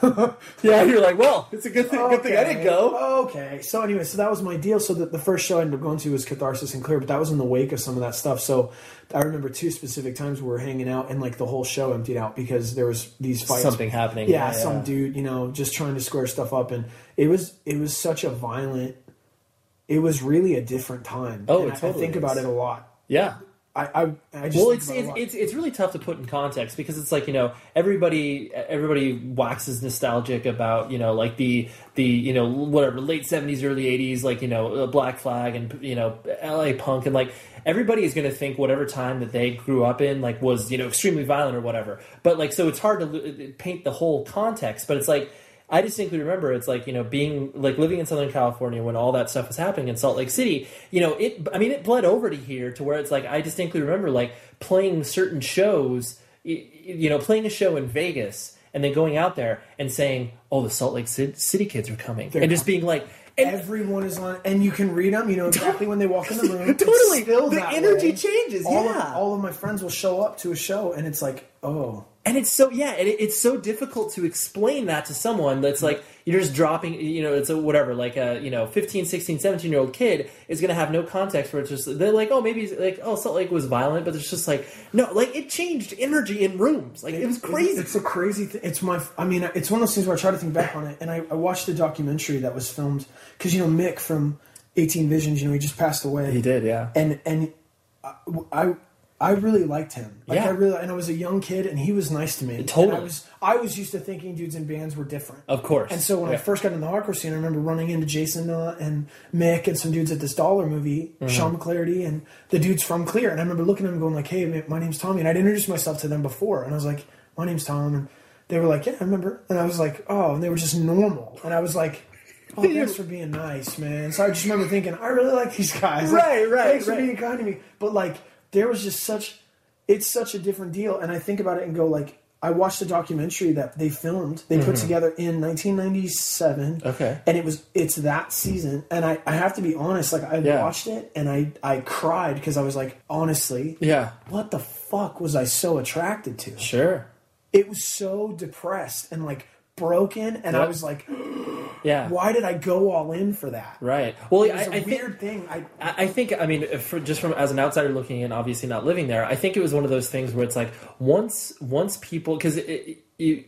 [laughs] Yeah, you're like, well, it's a good thing. Good thing I didn't go. Okay. So anyway, so that was my deal. So the, the first show I ended up going to was Catharsis and Clear, but that was in the wake of some of that stuff. So I remember two specific times we were hanging out and like the whole show emptied out because there was these fights. Something happening. Yeah, Yeah, some yeah. dude, you know, just trying to square stuff up, and it was it was such a violent. It was really a different time. Oh, And it I- I, totally think about it a lot. Yeah. I I, I just Well, it's about it a it's, it's it's really tough to put in context because it's like you know everybody everybody waxes nostalgic about you know like the the you know whatever late seventies early eighties like you know Black Flag and you know L.A. punk and like everybody is going to think whatever time that they grew up in like was you know extremely violent or whatever. But like so it's hard to paint the whole context. But it's like I distinctly remember it's like you know being like living in Southern California when all that stuff was happening in Salt Lake City. You know it. I mean it bled over to here to where it's like I distinctly remember like playing certain shows. You know, playing a show in Vegas and then going out there and saying, "Oh, the Salt Lake City kids are coming," and just being like. And Everyone is on, and you can read them. You know exactly when they walk in the room. [laughs] It's Totally. still The energy way. changes, All yeah. of, all of my friends will show up to a show, and it's like, oh, And it's so yeah, and it, it's so difficult to explain that to someone that's mm-hmm. like you're just dropping, you know, it's a whatever, like a you know 15, 16, 17 year old kid is going to have no context for it. Just they're like, oh, maybe it's like oh, Salt Lake was violent, but it's just like no, like it changed energy in rooms, like it, was crazy. It's a crazy thing. It's my. I mean, it's one of those things where I try to think back on it, and I, I watched the documentary that was filmed because you know Mick from Eighteen Visions, you know, he just passed away. He did, yeah. And and uh, I I, I really liked him. Like Yeah. I really, and I was a young kid, and he was nice to me. And Totally. I was I was used to thinking dudes in bands were different. Of course. And so when I first got in the hardcore scene, I remember running into Jason uh, and Mick and some dudes at this Dollar movie, Mm-hmm. Sean McClarity and the dudes from Clear. And I remember looking at them going like, "Hey, my name's Tommy," and I'd introduced myself to them before, and I was like, "My name's Tom," and they were like, "Yeah, I remember," and I was like, "Oh," and they were just normal, and I was like. Oh, [laughs] thanks for being nice, man. So I just remember thinking, I really like these guys. Right, right, Thanks right. for being kind to me. But like, there was just such, it's such a different deal. And I think about it and go like, I watched a documentary that they filmed, they put together in 1997. Mm-hmm. Okay. And it was, it's that season. And I, I have to be honest, like I Yeah. watched it and I, I cried because I was like, honestly, yeah, what the fuck was I so attracted to? sure, It was so depressed and like broken. And I was like, [gasps] yeah, why did I go all in for that? right. Well, It I, was a I think weird thing. I, I I think, I mean, for, just from as an outsider looking in, obviously not living there, I think it was one of those things where it's like once once people because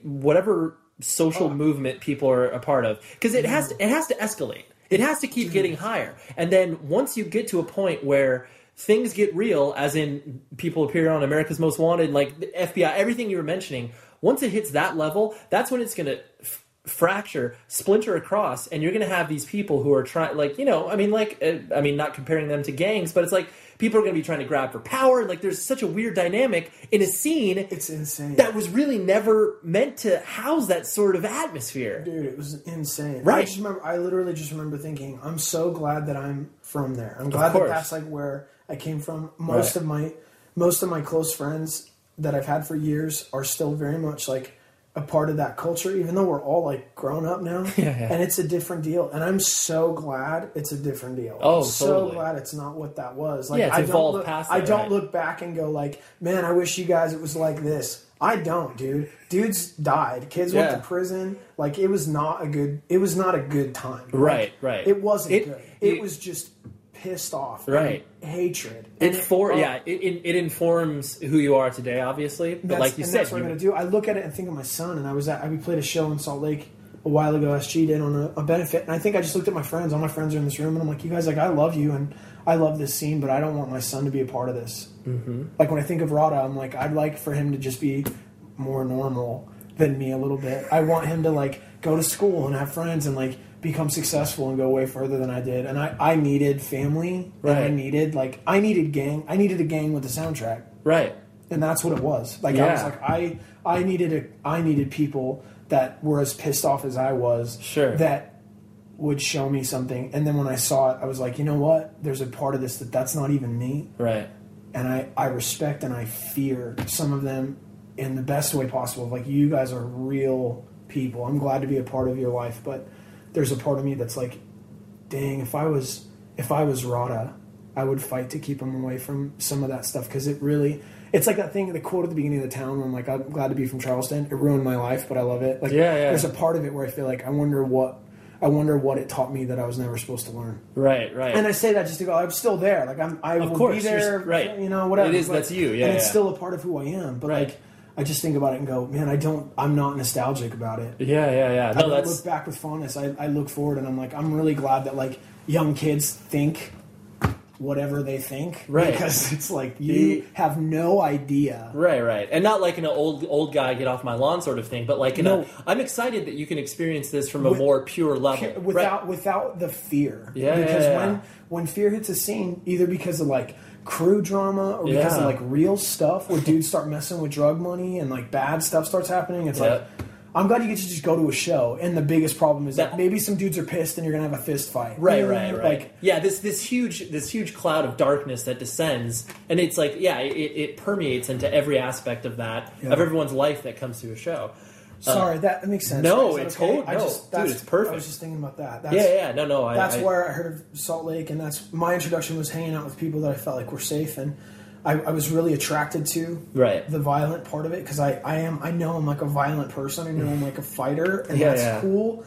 whatever social oh. movement people are a part of, because it has to, it has to escalate, it has to keep getting higher, and then once you get to a point where things get real, as in people appear on America's Most Wanted, like the FBI, everything you were mentioning. Once it hits that level, that's when it's going to f- fracture, splinter across, and you're going to have these people who are trying, like you know, I mean, like, uh, I mean, not comparing them to gangs, but it's like people are going to be trying to grab for power. Like, there's such a weird dynamic in a scene it's insane. that was really never meant to house that sort of atmosphere. Dude, it was insane. Right. I just remember. I literally just remember thinking, I'm so glad that I'm from there. I'm glad that that's like where I came from. Most Right. of my, most of my close friends that I've had for years are still very much like a part of that culture, even though we're all like grown up now. [laughs] Yeah, yeah. And it's a different deal. And I'm so glad it's a different deal. Oh, I'm so totally. glad it's not what that was. Like Yeah, I don't look, past I that, don't right? look back and go like, man, I wish you guys it was like this. I don't, dude. Dudes died. Kids went to prison. Like it was not a good. It was not a good time. Right, Like, right. It wasn't It- good. It, it- was just pissed off. Right. hatred. It And for oh, yeah, it, it, it informs who you are today, obviously. But like you and said, that's what I'm gonna do. I look at it and think of my son, and I was at we played a show in Salt Lake a while ago. SG did on a, a benefit, and I think I just looked at my friends. All my friends are in this room, and I'm like, you guys, like I love you, and I love this scene, but I don't want my son to be a part of this. Mm-hmm. Like when I think of Rada, I'm like, I'd like for him to just be more normal than me a little bit. I want him to like go to school and have friends and like become successful and go way further than I did. And I, I needed family. And I needed like I needed gang. I needed a gang with a soundtrack right. and that's what it was. Like I was like I I needed a I needed people that were as pissed off as I was. Sure. That would show me something, and then when I saw it, I was like, you know what? There's a part of this that that's not even me, Right. and I I respect and I fear some of them in the best way possible. Like you guys are real people. I'm glad to be a part of your life, but there's a part of me that's like, dang, if I was if I was Rada, I would fight to keep him away from some of that stuff because it really. It's like that thing, the quote at the beginning of the town where I'm like, I'm glad to be from Charleston. It ruined my life, but I love it. Like, Yeah, yeah. there's a part of it where I feel like I wonder what, I wonder what it taught me that I was never supposed to learn. Right. Right. And I say that just to go, I'm still there. Like I'm, I Of will course, be there. right. You know, whatever. It is- that's you, yeah, And it's yeah. still a part of who I am. But Right. like, I just think about it and go, man, I don't, I'm not nostalgic about it. yeah. Yeah. Yeah. I No, that's look back with fondness. I, I look forward and I'm like, I'm really glad that like young kids think whatever they think. Right. Because [laughs] it's like, you have no idea. Right, right, and not like an old old guy get off my lawn sort of thing, but like in No. I'm excited that you can experience this from a With- more pure level, without without the fear. Yeah, because yeah, yeah. when when fear hits a scene, either because of like crew drama or because Yeah. of like real stuff where dudes start messing with drug money and like bad stuff starts happening, it's Yeah. like I'm glad you get to just go to a show. And the biggest problem is that, That- maybe some dudes are pissed and you're gonna have a fist fight. Right, know, right, right. Like yeah, this this huge this huge cloud of darkness that descends, and it's like yeah, it, it permeates into every aspect of that Yeah. of everyone's life that comes to a show. Sorry, that makes sense. no, that it's okay? whole- I no, just dude, it's perfect. I was just thinking about that. That's, Yeah, yeah, no, no, I, that's I, where I heard of Salt Lake, and that's my introduction was hanging out with people that I felt like were safe, and I, I was really attracted to Right. the violent part of it because I, I am I know I'm like a violent person. I know I'm like a fighter, and Yeah, that's yeah. cool.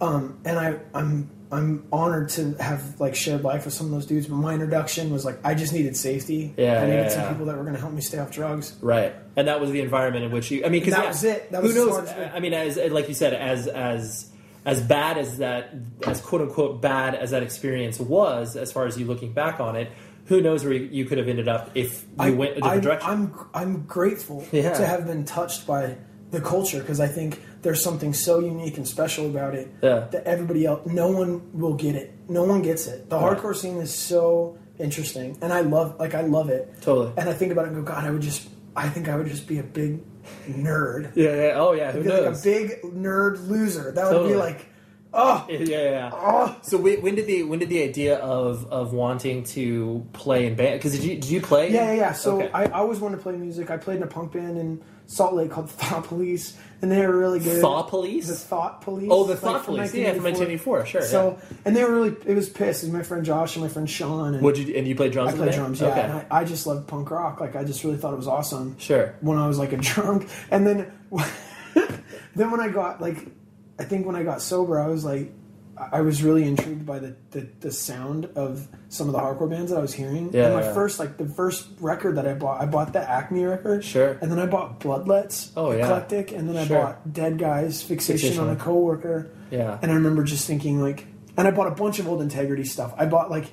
Um, and I I'm I'm honored to have like shared life with some of those dudes. But my introduction was like I just needed safety. Yeah, I needed yeah, some yeah. people that were going to help me stay off drugs. Right, and that was the environment in which you. I mean, because That was it. That was who knows? far as it- I mean, as like you said, as as as bad as that, as quote unquote bad as that experience was, as far as you looking back on it, who knows where you, could have ended up if you went a different I'm, direction. I'm I'm grateful Yeah. to have been touched by the culture because I think there's something so unique and special about it Yeah. that everybody else, no one will get it. No one gets it. The Right. hardcore scene is so interesting, and I love like I love it. Totally. And I think about it and go, God, I would just, I think I would just be a big nerd. yeah, yeah. Oh, yeah. Who I'd like a big nerd loser. That would be like, oh, [laughs] yeah, yeah. yeah. oh. So when, when did the when did the idea of of wanting to play in band? Because did you did you play? Yeah, yeah, yeah. So Okay. I, I always wanted to play music. I played in a punk band in Salt Lake called Thought Police, and they were really good. Thought Police? The Thought Police. Oh, the like, Thought from Police. Yeah, from 1984. Sure. So, and they were really. It was pissed. It was my friend Josh and my friend Sean. And Would you and you played drums? I played drums. Yeah, Okay. and I, I just loved punk rock. Like I just really thought it was awesome. Sure. When I was like a [laughs] drunk, and then [laughs] then when I got like, I think when I got sober, I was like. I was really intrigued by the, the, the sound of some of the hardcore bands that I was hearing. Yeah, and my yeah. first like the first record that I bought, I bought the Acme record. Sure. And then I bought Bloodlets, Oh, yeah. Eclectic, and then I Sure. bought Dead Guys, Fixation, Fixation. on a Coworker. Yeah. And I remember just thinking like, and I bought a bunch of old Integrity stuff. I bought like, I-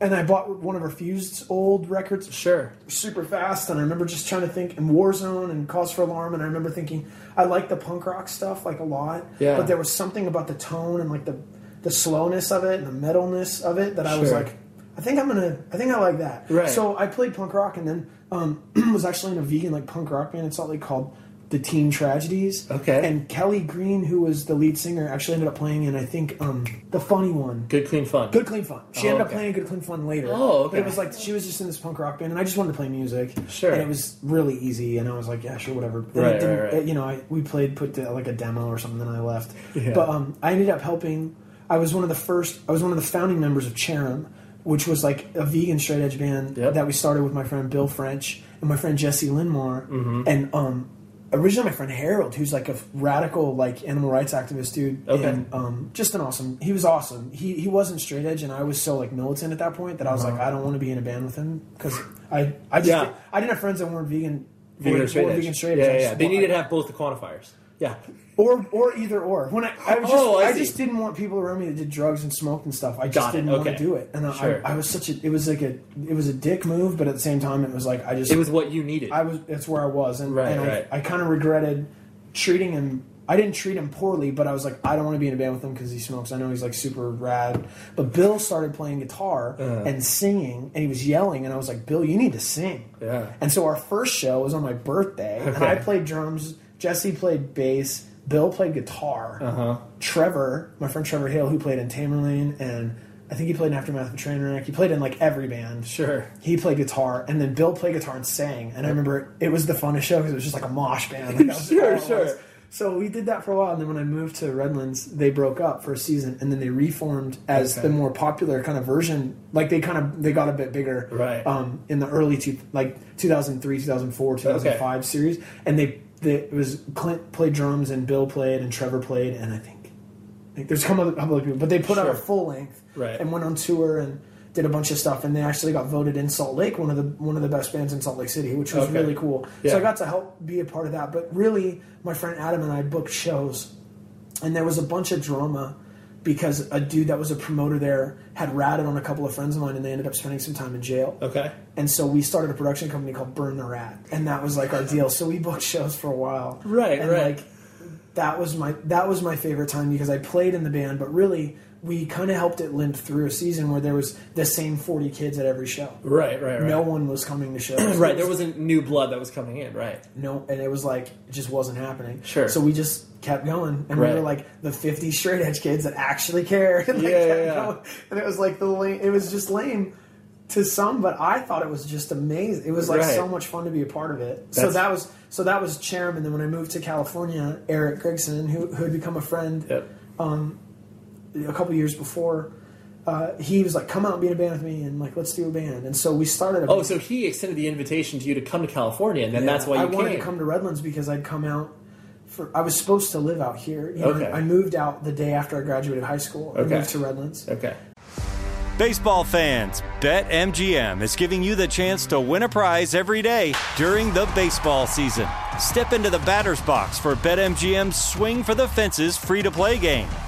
and I bought one of Refused's old records Sure. super fast. And I remember just trying to think, and Warzone and Cause for Alarm. And I remember thinking, I like the punk rock stuff like a lot. Yeah. But there was something about the tone and like the the slowness of it and the metalness of it that I was like, I think I'm gonna, I think I like that. Right. So I played punk rock and then um, [clears throat] was actually in a vegan like punk rock band in Salt Lake called the Teen Tragedies. Okay. And Kelly Green, who was the lead singer, actually ended up playing in I think um, the funny one. Good, clean fun. Good Clean Fun. She Oh, ended up okay. playing Good Clean Fun later. Oh, okay. But it was like she was just in this punk rock band, and I just wanted to play music. Sure. And it was really easy, and I was like, yeah, sure, whatever. And Right, it right, right. You know, I, we played, put the, like a demo or something, and I left. Yeah. But um, I ended up helping. I was one of the first. I was one of the founding members of Cherem, which was like a vegan straight edge band Yep. that we started with my friend Bill French and my friend Jesse Linmore, Mm-hmm. and um. Originally, my friend Harold, who's like a radical, like animal rights activist dude, Okay. and um, just an awesome. He was awesome. He he wasn't straight edge, and I was so like militant at that point that I was like, I don't want to be in a band with him because I I just Uh-huh. Yeah. I didn't have friends that weren't vegan. Vegan straight edge. vegan straight yeah, edge. Yeah, yeah. They needed to have both the quantifiers. Yeah. Or or either or. When I, I was just Oh, I I, just didn't want people around me that did drugs and smoked and stuff. I just Got didn't want okay. to do it, and I, Sure. I, I was such a it was like a it was a dick move, but at the same time it was like I just It was what you needed. I was that's where I was, and, Right, and right. I, I kind of regretted treating him. I didn't treat him poorly, but I was like, I don't want to be in a band with him because he smokes. I know he's like super rad. But Bill started playing guitar Uh-huh. and singing, and he was yelling, and I was like, Bill, you need to sing. Yeah. And so our first show was on my birthday, and I played drums. Jesse played bass. Bill played guitar. Uh-huh. Trevor, my friend Trevor Hale, who played in Tamerlane, and I think he played in Aftermath of Trainwreck. He played in like every band. Sure. He played guitar, and then Bill played guitar and sang. And I remember it was the funnest show because it was just like a mosh band. Like, [laughs] Sure, sure. So we did that for a while, and then when I moved to Redlands, they broke up for a season, and then they reformed as Okay. the more popular kind of version. Like they kind of they got a bit bigger, Right. Um, in the early two, like 2003, 2004, 2005 series, and they, they it was Clint played drums and Bill played and Trevor played, and I think, I think there's a couple other, couple other people, but they put out a full length Right. and went on tour and did a bunch of stuff, and they actually got voted in Salt Lake one of the one of the best bands in Salt Lake City, which was Okay. really cool. Yeah. So I got to help be a part of that. But really, my friend Adam and I booked shows, and there was a bunch of drama because a dude that was a promoter there had ratted on a couple of friends of mine, and they ended up spending some time in jail. Okay. And so we started a production company called Burn the Rat, and that was like our deal. So we booked shows for a while, Right, and right. Like that was my that was my favorite time because I played in the band, but really we kind of helped it limp through a season where there was the same forty kids at every show. Right, right, right. No one was coming to shows. [clears throat] right, there wasn't new blood that was coming in, right. no, and it was like it just wasn't happening. Sure. So we just kept going, and Right. we were like the fifty straight edge kids that actually cared. and, [laughs] like, Yeah, yeah. And it was like the lame, it was just lame to some, but I thought it was just amazing. It was like Right. so much fun to be a part of it. so that was so that was Cherem. and then when I moved to California, Eric Gregson, who who had become a friend Yep. Um, a couple years before. Uh, he was like, "Come out and be in a band with me, and like, let's do a band." And so we started. A Oh, so he extended the invitation to you to come to California, and then that's why you I wanted came. to come to Redlands because I'd come out. For, I was supposed to live out here. You know, Okay. I moved out the day after I graduated high school. I Okay. moved to Redlands. Okay. Baseball fans, BetMGM is giving you the chance to win a prize every day during the baseball season. Step into the batter's box for BetMGM's Swing for the Fences free to play game.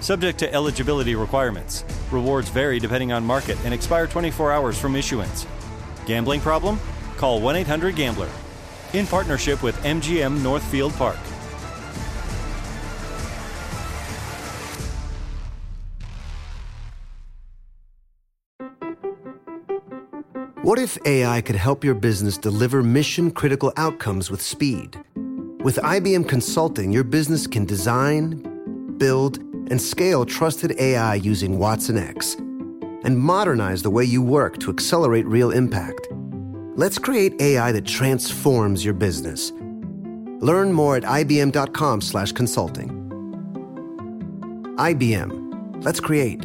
Subject to eligibility requirements. Rewards vary depending on market and expire 24 hours from issuance. Gambling problem? Call 1 800 Gambler. In partnership with MGM Northfield Park. What if AI could help your business deliver mission critical outcomes with speed? With IBM Consulting, your business can design, build, and scale trusted AI using watsonx and modernize the way you work to accelerate real impact. Let's create AI that transforms your business. Learn more at ibm.com/consulting. IBM. Let's create.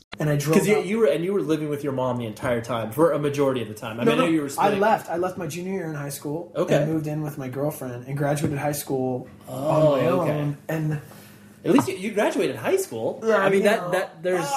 And I drove Because you, you were and you were living with your mom the entire time for a majority of the time. I No, mean, I know you were. I left. I left my junior year in high school. Okay. And moved in with my girlfriend and graduated high school Oh, on my own. okay. And At least you, you graduated high school. Yeah, I mean that know. that there's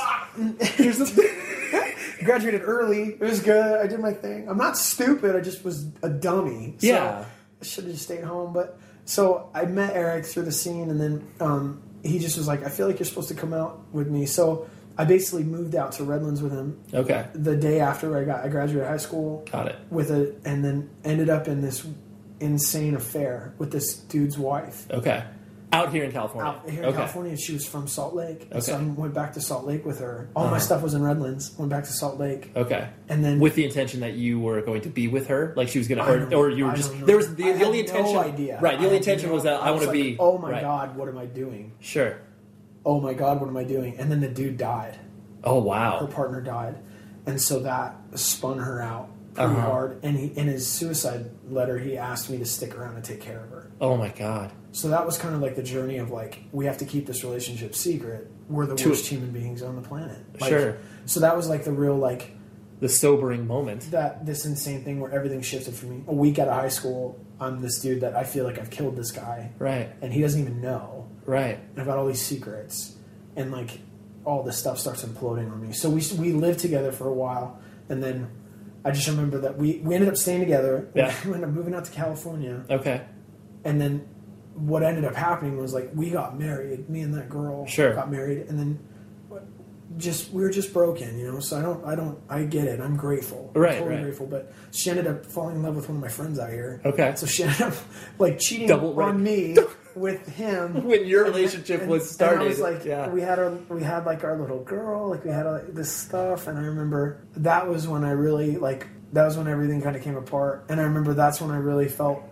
there's [laughs] graduated early. It was good. I did my thing. I'm not stupid. I just was a dummy. So Yeah. I should have just stayed home. But so I met Eric through the scene, and then um, he just was like, "I feel like you're supposed to come out with me." So I basically moved out to Redlands with him okay. the day after I got I graduated high school. Got it. With a and then ended up in this insane affair with this dude's wife. Okay. Out here in California. Out here in okay. California, she was from Salt Lake. And So I went back to Salt Lake with her. All my Uh-huh. stuff was in Redlands. Went back to Salt Lake. Okay. And then with the intention that you were going to be with her, like she was going to hurt, or you were I just there was the, I the only no intention, idea. right? The I only intention no- was that I, want to like, be. Oh my right. god, what am I doing? Sure. Oh my god, what am I doing? And then the dude died. Oh wow, Her partner died, and so that spun her out pretty Uh-huh. hard. And he, in his suicide letter, he asked me to stick around and take care of her. Oh my god. So that was kind of like the journey of like we have to keep this relationship secret. We're the To- worst human beings on the planet. Like, Sure. So that was like the real like The sobering moment. that this insane thing where everything shifted for me. A week out of high school, I'm this dude that I feel like I've killed this guy, Right. and he doesn't even know. Right. And I've got all these secrets, and like all this stuff starts imploding on me. So we we lived together for a while, and then I just remember that we we ended up staying together. Yeah. [laughs] We ended up moving out to California, Okay. and then what ended up happening was like we got married. Me and that girl Sure. got married, and then just we were just broken, you know. So I don't I don't I get it. I'm grateful, I'm Right, totally right. grateful. But she ended up falling in love with one of my friends out here. Okay. so she ended up like cheating Double on rape. me [laughs] with him [laughs] When your relationship and- was and started, I was like, yeah. we had our we had like our little girl, like we had uh, this stuff, and I remember that was when I really like that was when everything kind of came apart, and I remember that's when I really felt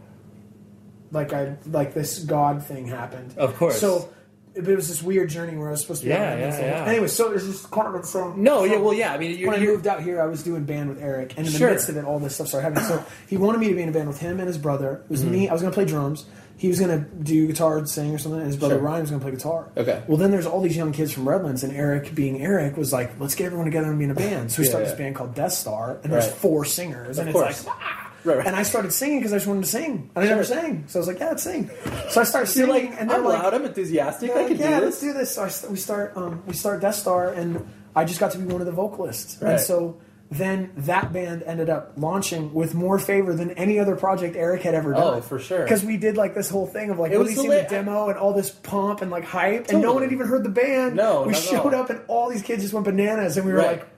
like I like this God thing happened. Of course. So. It was this weird journey where I was supposed to be. Yeah, yeah, yeah. Anyway, so it's just kind of insane. No, yeah, well, yeah. I mean, when I moved out here, I was doing band with Eric, and in Sure. the midst of it, all this stuff started happening. So he wanted me to be in a band with him and his brother. It was Mm-hmm. me. I was going to play drums. He was going to do guitar, and sing, or something. And his brother Sure. Ryan was going to play guitar. Okay. Well, then there's all these young kids from Redlands, and Eric, being Eric, was like, "Let's get everyone together and be in a band." So we Yeah, started yeah. this band called Death Star, and there's Right. four singers, and Of it's course. like. "Ah." Right, right. And I started singing because I just wanted to sing. And I never sang, so I was like, "Yeah, let's sing." So I started singing, like, and they're I'm like, loud, I'm enthusiastic, yeah, I can yeah, do let's do this. So I, st- we start, um, we start Death Star, and I just got to be one of the vocalists. Right. And so then that band ended up launching with more favor than any other project Eric had ever done. Oh, for sure. Because we did like this whole thing of like It releasing the demo and all this pomp and like hype, and no one had even heard the band. No, we showed up, and all these kids just went bananas, and we were Right. like.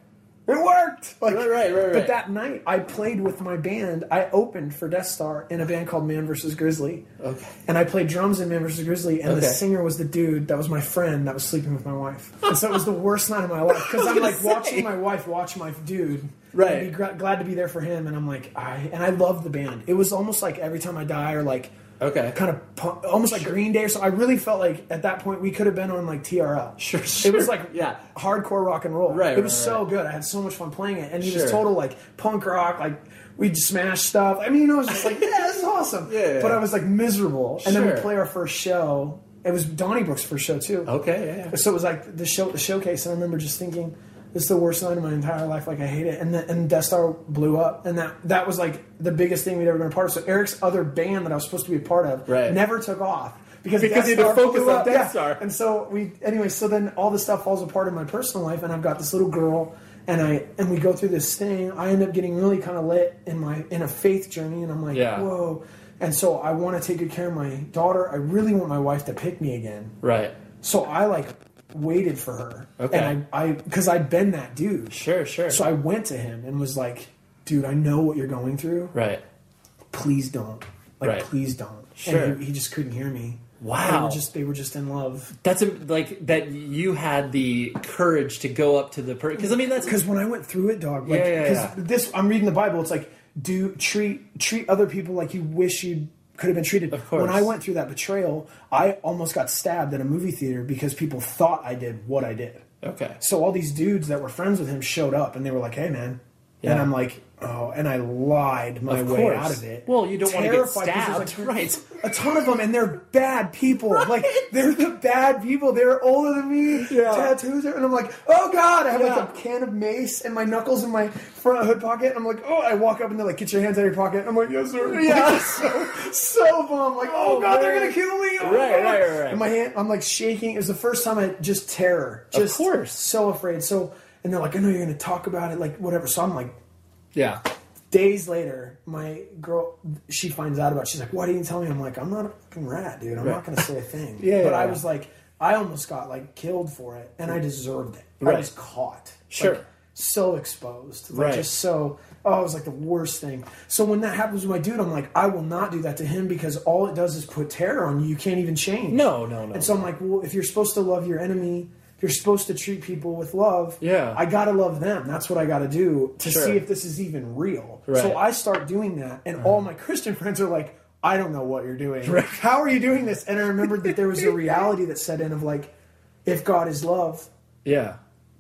It worked. Like, Right, right, right, But that night, I played with my band. I opened for Death Star in a band called Man vs. Grizzly. Okay. And I played drums in Man vs. Grizzly, and the singer was the dude that was my friend that was sleeping with my wife. And so it was the worst night of my life because [laughs] I'm like say. watching my wife watch my dude. Right. And be glad to be there for him, and I'm like, I and I love the band. It was almost like every time I die, or like Okay. kind of pu- almost like Green Day so. I really felt like at that point we could have been on like TRL. Sure, It was like Yeah. hardcore rock and roll. Right, It was right, so right. good. I had so much fun playing it, and he Sure. was total like punk rock. Like we'd smash stuff. I mean, you know, it was just like, yeah, this is awesome. Yeah, yeah, But. I was like miserable. And then we play our first show. It was Donnybrook's first show too. Okay, yeah, yeah. So it was like the show, the showcase, and I remember just thinking, "This is the worst night of my entire life. Like I hate it." And then and Death Star blew up, and that that was like the biggest thing we'd ever been a part of. So Eric's other band that I was supposed to be a part of Right. never took off because Because Death you had to Star focus blew on up. Death Yeah. Star. And so we anyway. So then all this stuff falls apart in my personal life, and I've got this little girl. And I and we go through this thing. I end up getting really kind of lit in my in a faith journey, and I'm like, Yeah. whoa. And so I want to take good care of my daughter. I really want my wife to pick me again. Right. So I like waited for her. Okay. And I, I, because I'd been that dude. Sure, sure. So I went to him and was like, dude, I know what you're going through. right. Please don't. Like, Right. please don't. Sure. And he, he just couldn't hear me. Wow. they were just they were just in love. That's a, like that. You had the courage to go up to the person because I mean that's Because when I went through it, dog, like, Yeah, yeah, yeah. this, I'm reading the Bible. It's like, do treat treat other people like you wish you could have been treated. Of course. When I went through that betrayal, I almost got stabbed at a movie theater because people thought I did what I did. okay. So all these dudes that were friends with him showed up, and they were like, "Hey, man," Yeah. and I'm like, "Oh," and I lied my Of way course. out of it. Well, you don't wanna get Terrified because there's, stabbed, [laughs] right. A ton of them, and they're bad people. Like they're the bad people. They're older than me. Tattoos, and I'm like, "Oh God!" I have Yeah. like a can of mace and my knuckles in my front hood pocket. And I'm like, "Oh!" I walk up and they're like, "Get your hands out of your pocket." I'm like, "Yes, sir." [laughs] Yeah, so so bummed. Like, "Oh, Oh, God, they're gonna kill me!" Oh, Right, God. right, right, right. And my hand, I'm like shaking. It was the first time I just terror. Of Just course. so afraid. So, and they're like, I know you're going to talk about it, like whatever. So I'm like, Yeah. days later, my girl, she finds out about. it. She's like, why didn't you tell me? I'm like, I'm not a fucking rat, dude. I'm not going to say a [laughs] thing. Yeah, but yeah, I yeah. was like, I almost got like killed for it, and I deserved it. Right. I was caught. Sure. Like, so exposed. Like, Right. Just so. Oh, it was like the worst thing. So when that happens with my dude, I'm like, I will not do that to him because all it does is put terror on you. You can't even change. No, no, no. And so I'm like, well, if you're supposed to love your enemy, you're supposed to treat people with love. Yeah. I gotta love them. That's what I gotta do to Sure. see if this is even real. Right. Uh-huh. So I start doing that, and all my Christian [laughs] friends are like, I don't know what you're doing. How are you doing this? And I remembered that there was a reality that set in of like, if God is love, Yeah.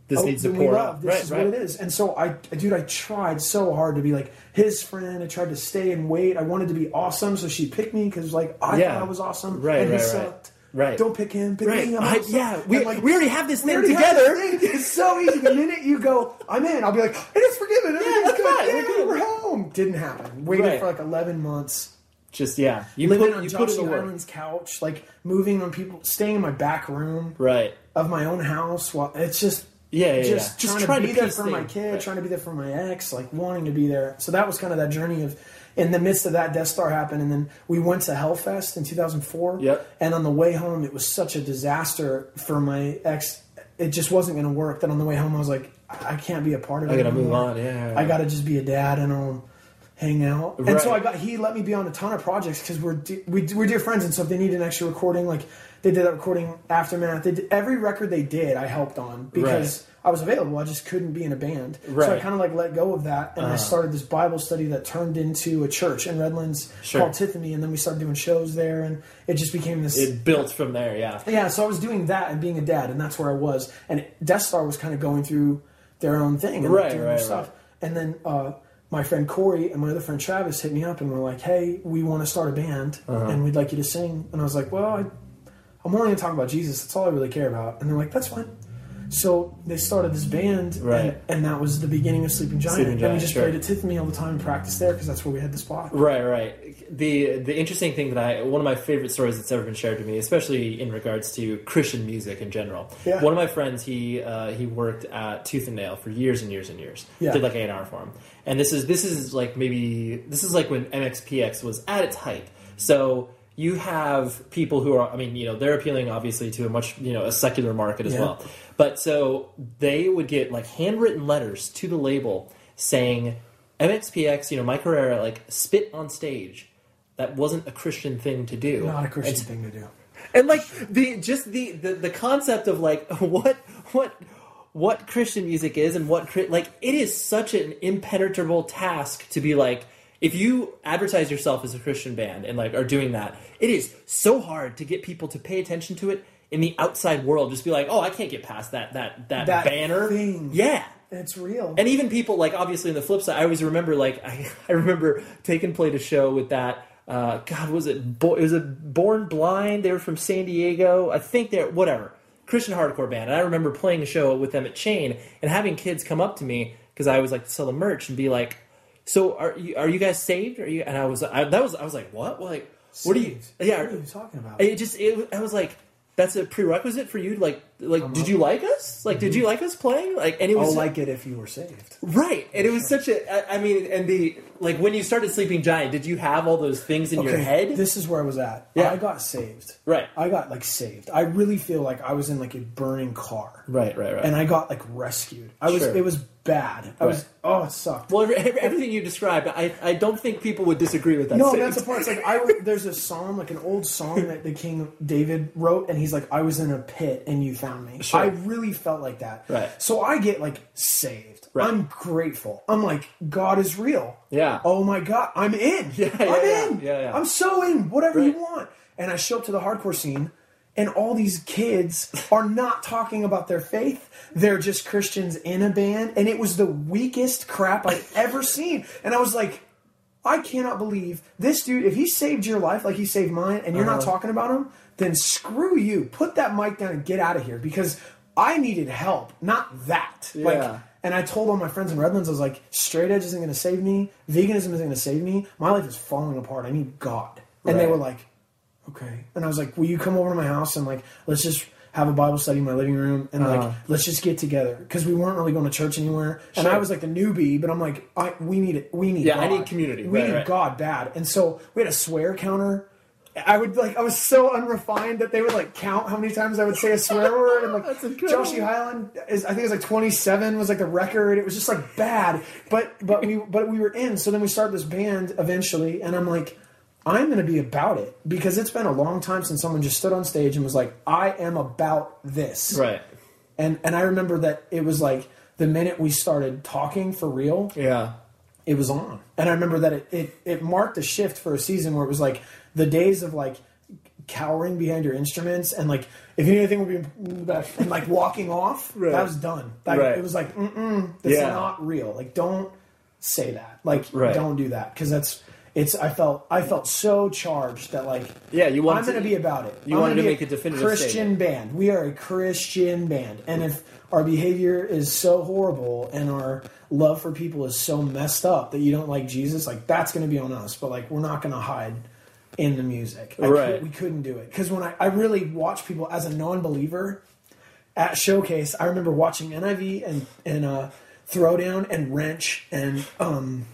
This oh, needs to pour love. out. This right, is right. what it is. And so I, dude, I tried so hard to be like his friend. I tried to stay and wait. I wanted to be awesome, so she picked me because like I Yeah. thought I was awesome, Right, and he right, right. sucked. Right. Don't pick him. Pick Right. me. I'm I- awesome. yeah, we- like, we already have this thing together. this thing. It's so easy. The minute you go, I'm in. I'll be like, it is forgiven. Everything's that's good. right. Yeah, We're we're home. Didn't happen. Waited Right. for like 11 months Just yeah. You living put on you put Josh. Allen's couch, like moving on people, staying in my back room Right. of my own house. While it's just Yeah, yeah, just yeah. trying, Just to trying be to there piece for my kid, Right. trying to be there for my ex, like wanting to be there. So that was kind of that journey of. In the midst of that, Death Star happened, and then we went to Hellfest in 2004. Yep. And on the way home, it was such a disaster for my ex. It just wasn't going to work. That on the way home, I was like, I can't be a part of it. I gotta move on, yeah, yeah, I got to just be a dad and I'll hang out. And so I got he let me be on a ton of projects because we're de- we, we're dear friends, and so if they need an extra recording, like they did that recording aftermath. They did, every record they did, I helped on because I was available. I just couldn't be in a band, so I Uh-huh. kind of like let go of that, and I started this Bible study that turned into a church in Redlands Sure. called Tiffany, and then we started doing shows there, and it just became this. It built from there. Yeah. Yeah, so I was doing that and being a dad, and that's where I was. And Death Star was kind of going through their own thing and Right, doing right, their stuff. right. And then uh, my friend Corey and my other friend Travis hit me up and were like, "Hey, we want to start a band, Uh-huh. and we'd like you to sing." And I was like, "Well, I, I'm only going to talk about Jesus. That's all I really care about." And they're like, "That's fine." So they started this band, Right. and, and that was the beginning of Sleeping Giant. Sleeping and Giant, we just sure. played at Tiffany all the time and practiced there because that's where we had the spot. Right, right. The the interesting thing that I one of my favorite stories that's ever been shared to me, especially in regards to Christian music in general. Yeah. One of my friends, he uh, he worked at Tooth and Nail for years and years and years. Yeah. Did like A and R for him. And this is this is like maybe this is like when MXPX was at its height. So you have people who are I mean, you know, they're appealing obviously to a much, you know, a secular market as Yeah. well. But so they would get like handwritten letters to the label saying MXPX, you know, Mike Herrera like spit on stage. That wasn't a Christian thing to do. Not a Christian And- thing to do. and like the just the, the the concept of like [laughs] what what what Christian music is and what like it is such an impenetrable task to be like if you advertise yourself as a Christian band and like are doing that it is so hard to get people to pay attention to it in the outside world just be like oh I can't get past that that that, That banner thing. yeah It's real. and even people like obviously on the flip side, I always remember like [laughs] I, I remember taking played a show with that. Uh, God, was it? Bo- it was a Born Blind. They were from San Diego. I think they're whatever Christian hardcore band. And I remember playing a show with them at Chain and having kids come up to me because I always like to sell the merch and be like, "So are you are you guys saved? Are you?" And I was I, that was I was like, "What? Like, what are you? Saved? Yeah, What are you talking about? It just it, I was like. That's a prerequisite for you, to like, like. Did you like us? Like, did mm-hmm. you like us playing? Like, and it was I'll like it if you were saved. Right, and it was such a. I- I mean, and the like when you started Sleeping Giant, did you have all those things in your head? This is where I was at. Yeah. I got saved. Right. I got like saved. I really feel like I was in like a burning car. right, right, right. And I got like rescued. I was Sure. it was bad. I was oh it sucked. Well, every, every- everything you described, I, I don't think people would disagree with that. No, that's the part. It's like I there's a song like an old song that the King David wrote, and he's like, "I was in a pit and you found me." Sure. I really felt like that. Right. So I get like saved. Right. I'm grateful. I'm like, God is real. Yeah. Oh my God, I'm in. [laughs] Yeah, I'm yeah, yeah. in. Yeah, yeah. I'm so in. Whatever Right. you want. And I show up to the hardcore scene. And all these kids [laughs] are not talking about their faith. They're just Christians in a band. And it was the weakest crap I've [laughs] ever seen. And I was like, I cannot believe this dude. If he saved your life like he saved mine, and you're not Uh-huh. talking about him, then screw you. Put that mic down and get out of here because I needed help, not that. Yeah. Like, and I told all my friends in Redlands, I was like, straight edge isn't going to save me. Veganism isn't going to save me. My life is falling apart. I need God. And they were like, okay. And I was like, will you come over to my house and like, let's just have a Bible study in my living room and Uh-huh. like, let's just get together because we weren't really going to church anywhere. And I was like the newbie, but I'm like, I, we need it. We need Yeah, I need community. We Right, need right. God bad. And so we had a swear counter. I would like I was so unrefined that they would like count how many times I would say a swear word and like. [laughs] Joshie Highland is I think it was like 27 was like the record. It was just like bad. But but we [laughs] but we were in. So then we started this band eventually and I'm like I'm going to be about it because it's been a long time since someone just stood on stage and was like I am about this. right. And and I remember that it was like the minute we started talking for real, Yeah. it was on. And I remember that it, it, it marked a shift for a season where it was like the days of like cowering behind your instruments and like if anything would be in the back and like walking off, Right. that was done. Right. It was like, mm-mm, that's Yeah. not real. Like, don't say that. Like, Right. don't do that because that's. It's. I felt. I felt so charged that like. Yeah, you wanted I'm going to- be about it. you I'm wanted to make a definitive Christian statement. band. We are a Christian band, and if our behavior is so horrible and our love for people is so messed up that you don't like Jesus, like that's going to be on us. But like we're not going to hide in the music. I Right. could- we couldn't do it because when I, I really watch people as a non-believer at Showcase, I remember watching NIV and and uh, Throwdown and Wrench and um,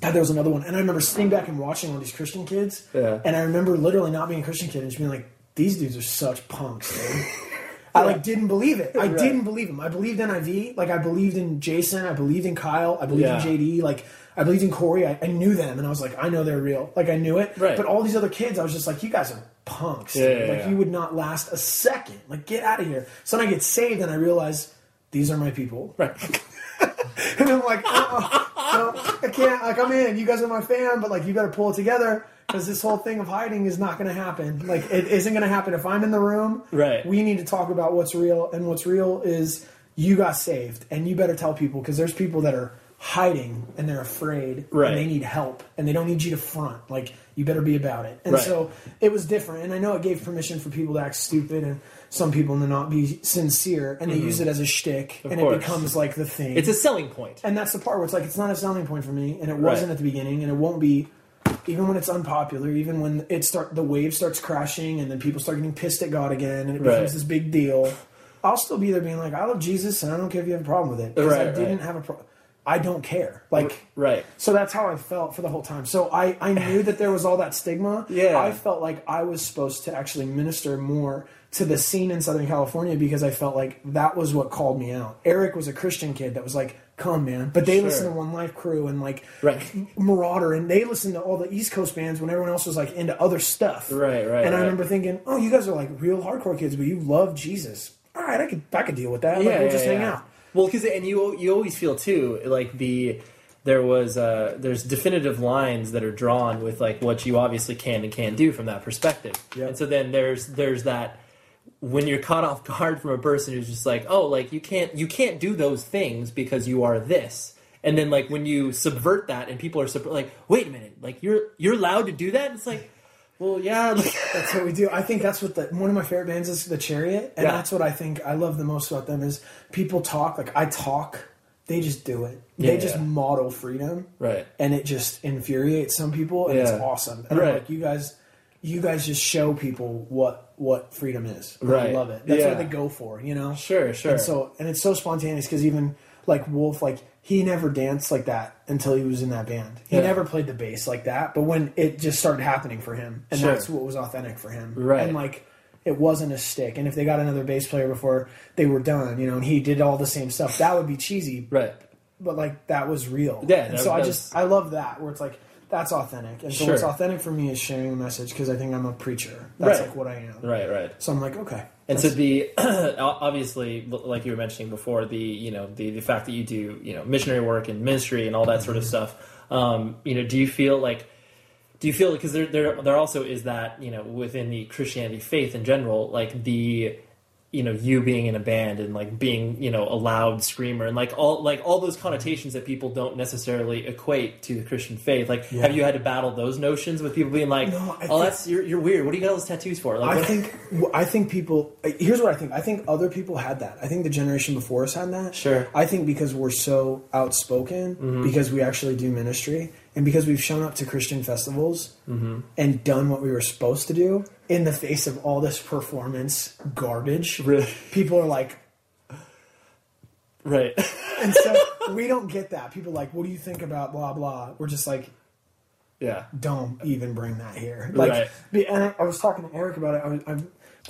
God, there was another one, and I remember sitting back and watching all these Christian kids, Yeah. and I remember literally not being a Christian kid and just being like, "These dudes are such punks." Dude. [laughs] I like didn't believe it. I Right. didn't believe him. I believed in IV. Like I believed in Jason. I believed in Kyle. I believed Yeah. in JD. Like I believed in Corey. I, I knew them, and I was like, I know they're real. Like I knew it. Right. But all these other kids, I was just like, you guys are punks. Yeah, yeah, like yeah. you would not last a second. Like get out of here. So then I get saved, and I realize these are my people. Right. [laughs] And I'm like, uh-uh, no, I can't. Like, I'm in. You guys are my fan, but like, you better pull it together because this whole thing of hiding is not going to happen. Like, it isn't going to happen if I'm in the room. Right. We need to talk about what's real, and what's real is you got saved, and you better tell people because there's people that are hiding and they're afraid Right. and they need help and they don't need you to front. Like, you better be about it. And Right. so it was different, and I know it gave permission for people to act stupid and some people to not be sincere, and they use it as a shtick, Mm-hmm. Of and course. it becomes like the thing. It's a selling point. And that's the part where it's like it's not a selling point for me, and it wasn't Right. at the beginning, and it won't be, even when it's unpopular, even when it start the wave starts crashing, and then people start getting pissed at God again, and it becomes this big deal. I'll still be there, being like, I love Jesus, and I don't care if you have a problem with it, because I didn't have a problem. I don't care. Like, Right. so that's how I felt for the whole time. So I, I knew that there was all that stigma. Yeah. I felt like I was supposed to actually minister more to the scene in Southern California because I felt like that was what called me out. Eric was a Christian kid that was like, come man. But they Sure. listened to One Life Crew and like Right. Marauder and they listened to all the East Coast bands when everyone else was like into other stuff. Right, right, And I right. remember thinking, oh, you guys are like real hardcore kids, but you love Jesus. All right, I could I could deal with that. like, we'll just hang out. Well, because and you you always feel too like the there was uh there's definitive lines that are drawn with like what you obviously can and can't do from that perspective. Yep. And so then there's there's that when you're caught off [laughs] guard from a person who's just like, oh, like you can't you can't do those things because you are this. And then like when you subvert that and people are sub- like, wait a minute, like you're you're allowed to do that. It's like, well, yeah, [laughs] like, That's what we do. I think that's what the one of my favorite bands is, The Chariot, and Yeah. that's what I think I love the most about them is people talk like I talk, they just do it. Yeah, they just yeah. model freedom, Right. And it just infuriates some people, and it's awesome. And Right. I'm like, you guys, you guys just show people what what freedom is. Right. I love it. That's what they go for, you know. Sure, sure. And so and it's so spontaneous because even like Wolf, like he never danced like that until he was in that band. He Yeah. never played the bass like that. But when it just started happening for him, and Sure. that's what was authentic for him, Right. And like it wasn't a stick. And if they got another bass player before they were done, you know, and he did all the same stuff, that would be cheesy. right. but like that was real. Yeah, and that- so I just was- I love that where it's like that's authentic, and so Sure. what's authentic for me is sharing the message because I think I'm a preacher. That's Right. like what I am. Right, right. So I'm like, okay, And so the [clears throat] obviously, like you were mentioning before, the you know the the fact that you do you know missionary work and ministry and all that sort of stuff. Um, you know, do you feel like do you feel because there there there also is that you know within the Christianity faith in general, like the you know you being in a band and like being you know a loud screamer and like all like all those connotations that people don't necessarily equate to the Christian faith. Like, have you had to battle those notions with people being like, No, "Oh, that's you're, you're weird. What do you got all those tattoos for?" Like, I what- think I think people. Here's what I think. I think other people had that. I think the generation before us had that. Sure. Mm-hmm. I think because we're so outspoken, because we actually do ministry, and because we've shown up to Christian festivals Mm-hmm. and done what we were supposed to do in the face of all this performance garbage. Really? People are like, right. [laughs] and so we don't get that. People are like, what do you think about blah blah? We're just like, yeah. don't even bring that here. Like, Right. and I, I was talking to Eric about it. I was,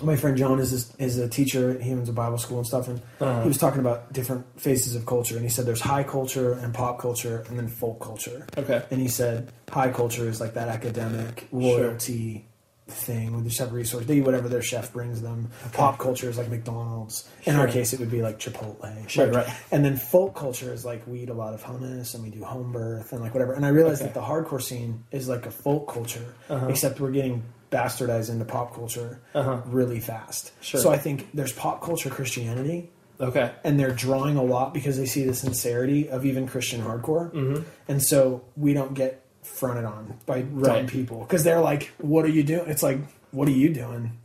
my friend John is this, is a teacher. He owns a Bible school and stuff, and Uh-huh. he was talking about different phases of culture. And he said there's high culture and pop culture, and then folk culture. Okay. And he said high culture is like that academic royalty thing where they just have resources. They eat whatever their chef brings them. Pop culture is like McDonald's. In our case, it would be like Chipotle. Sure, Like, right. And then folk culture is like we eat a lot of hummus and we do home birth and like whatever. And I realized Okay. that the hardcore scene is like a folk culture, Uh-huh. except we're getting bastardized into pop culture really fast. Sure. So I think there's pop culture Christianity, Okay. and they're drawing a lot because they see the sincerity of even Christian hardcore, Mm-hmm. and so we don't get fronted on by dumb Right. people because they're like, "What are you doing?" It's like, "What are you doing?" [laughs]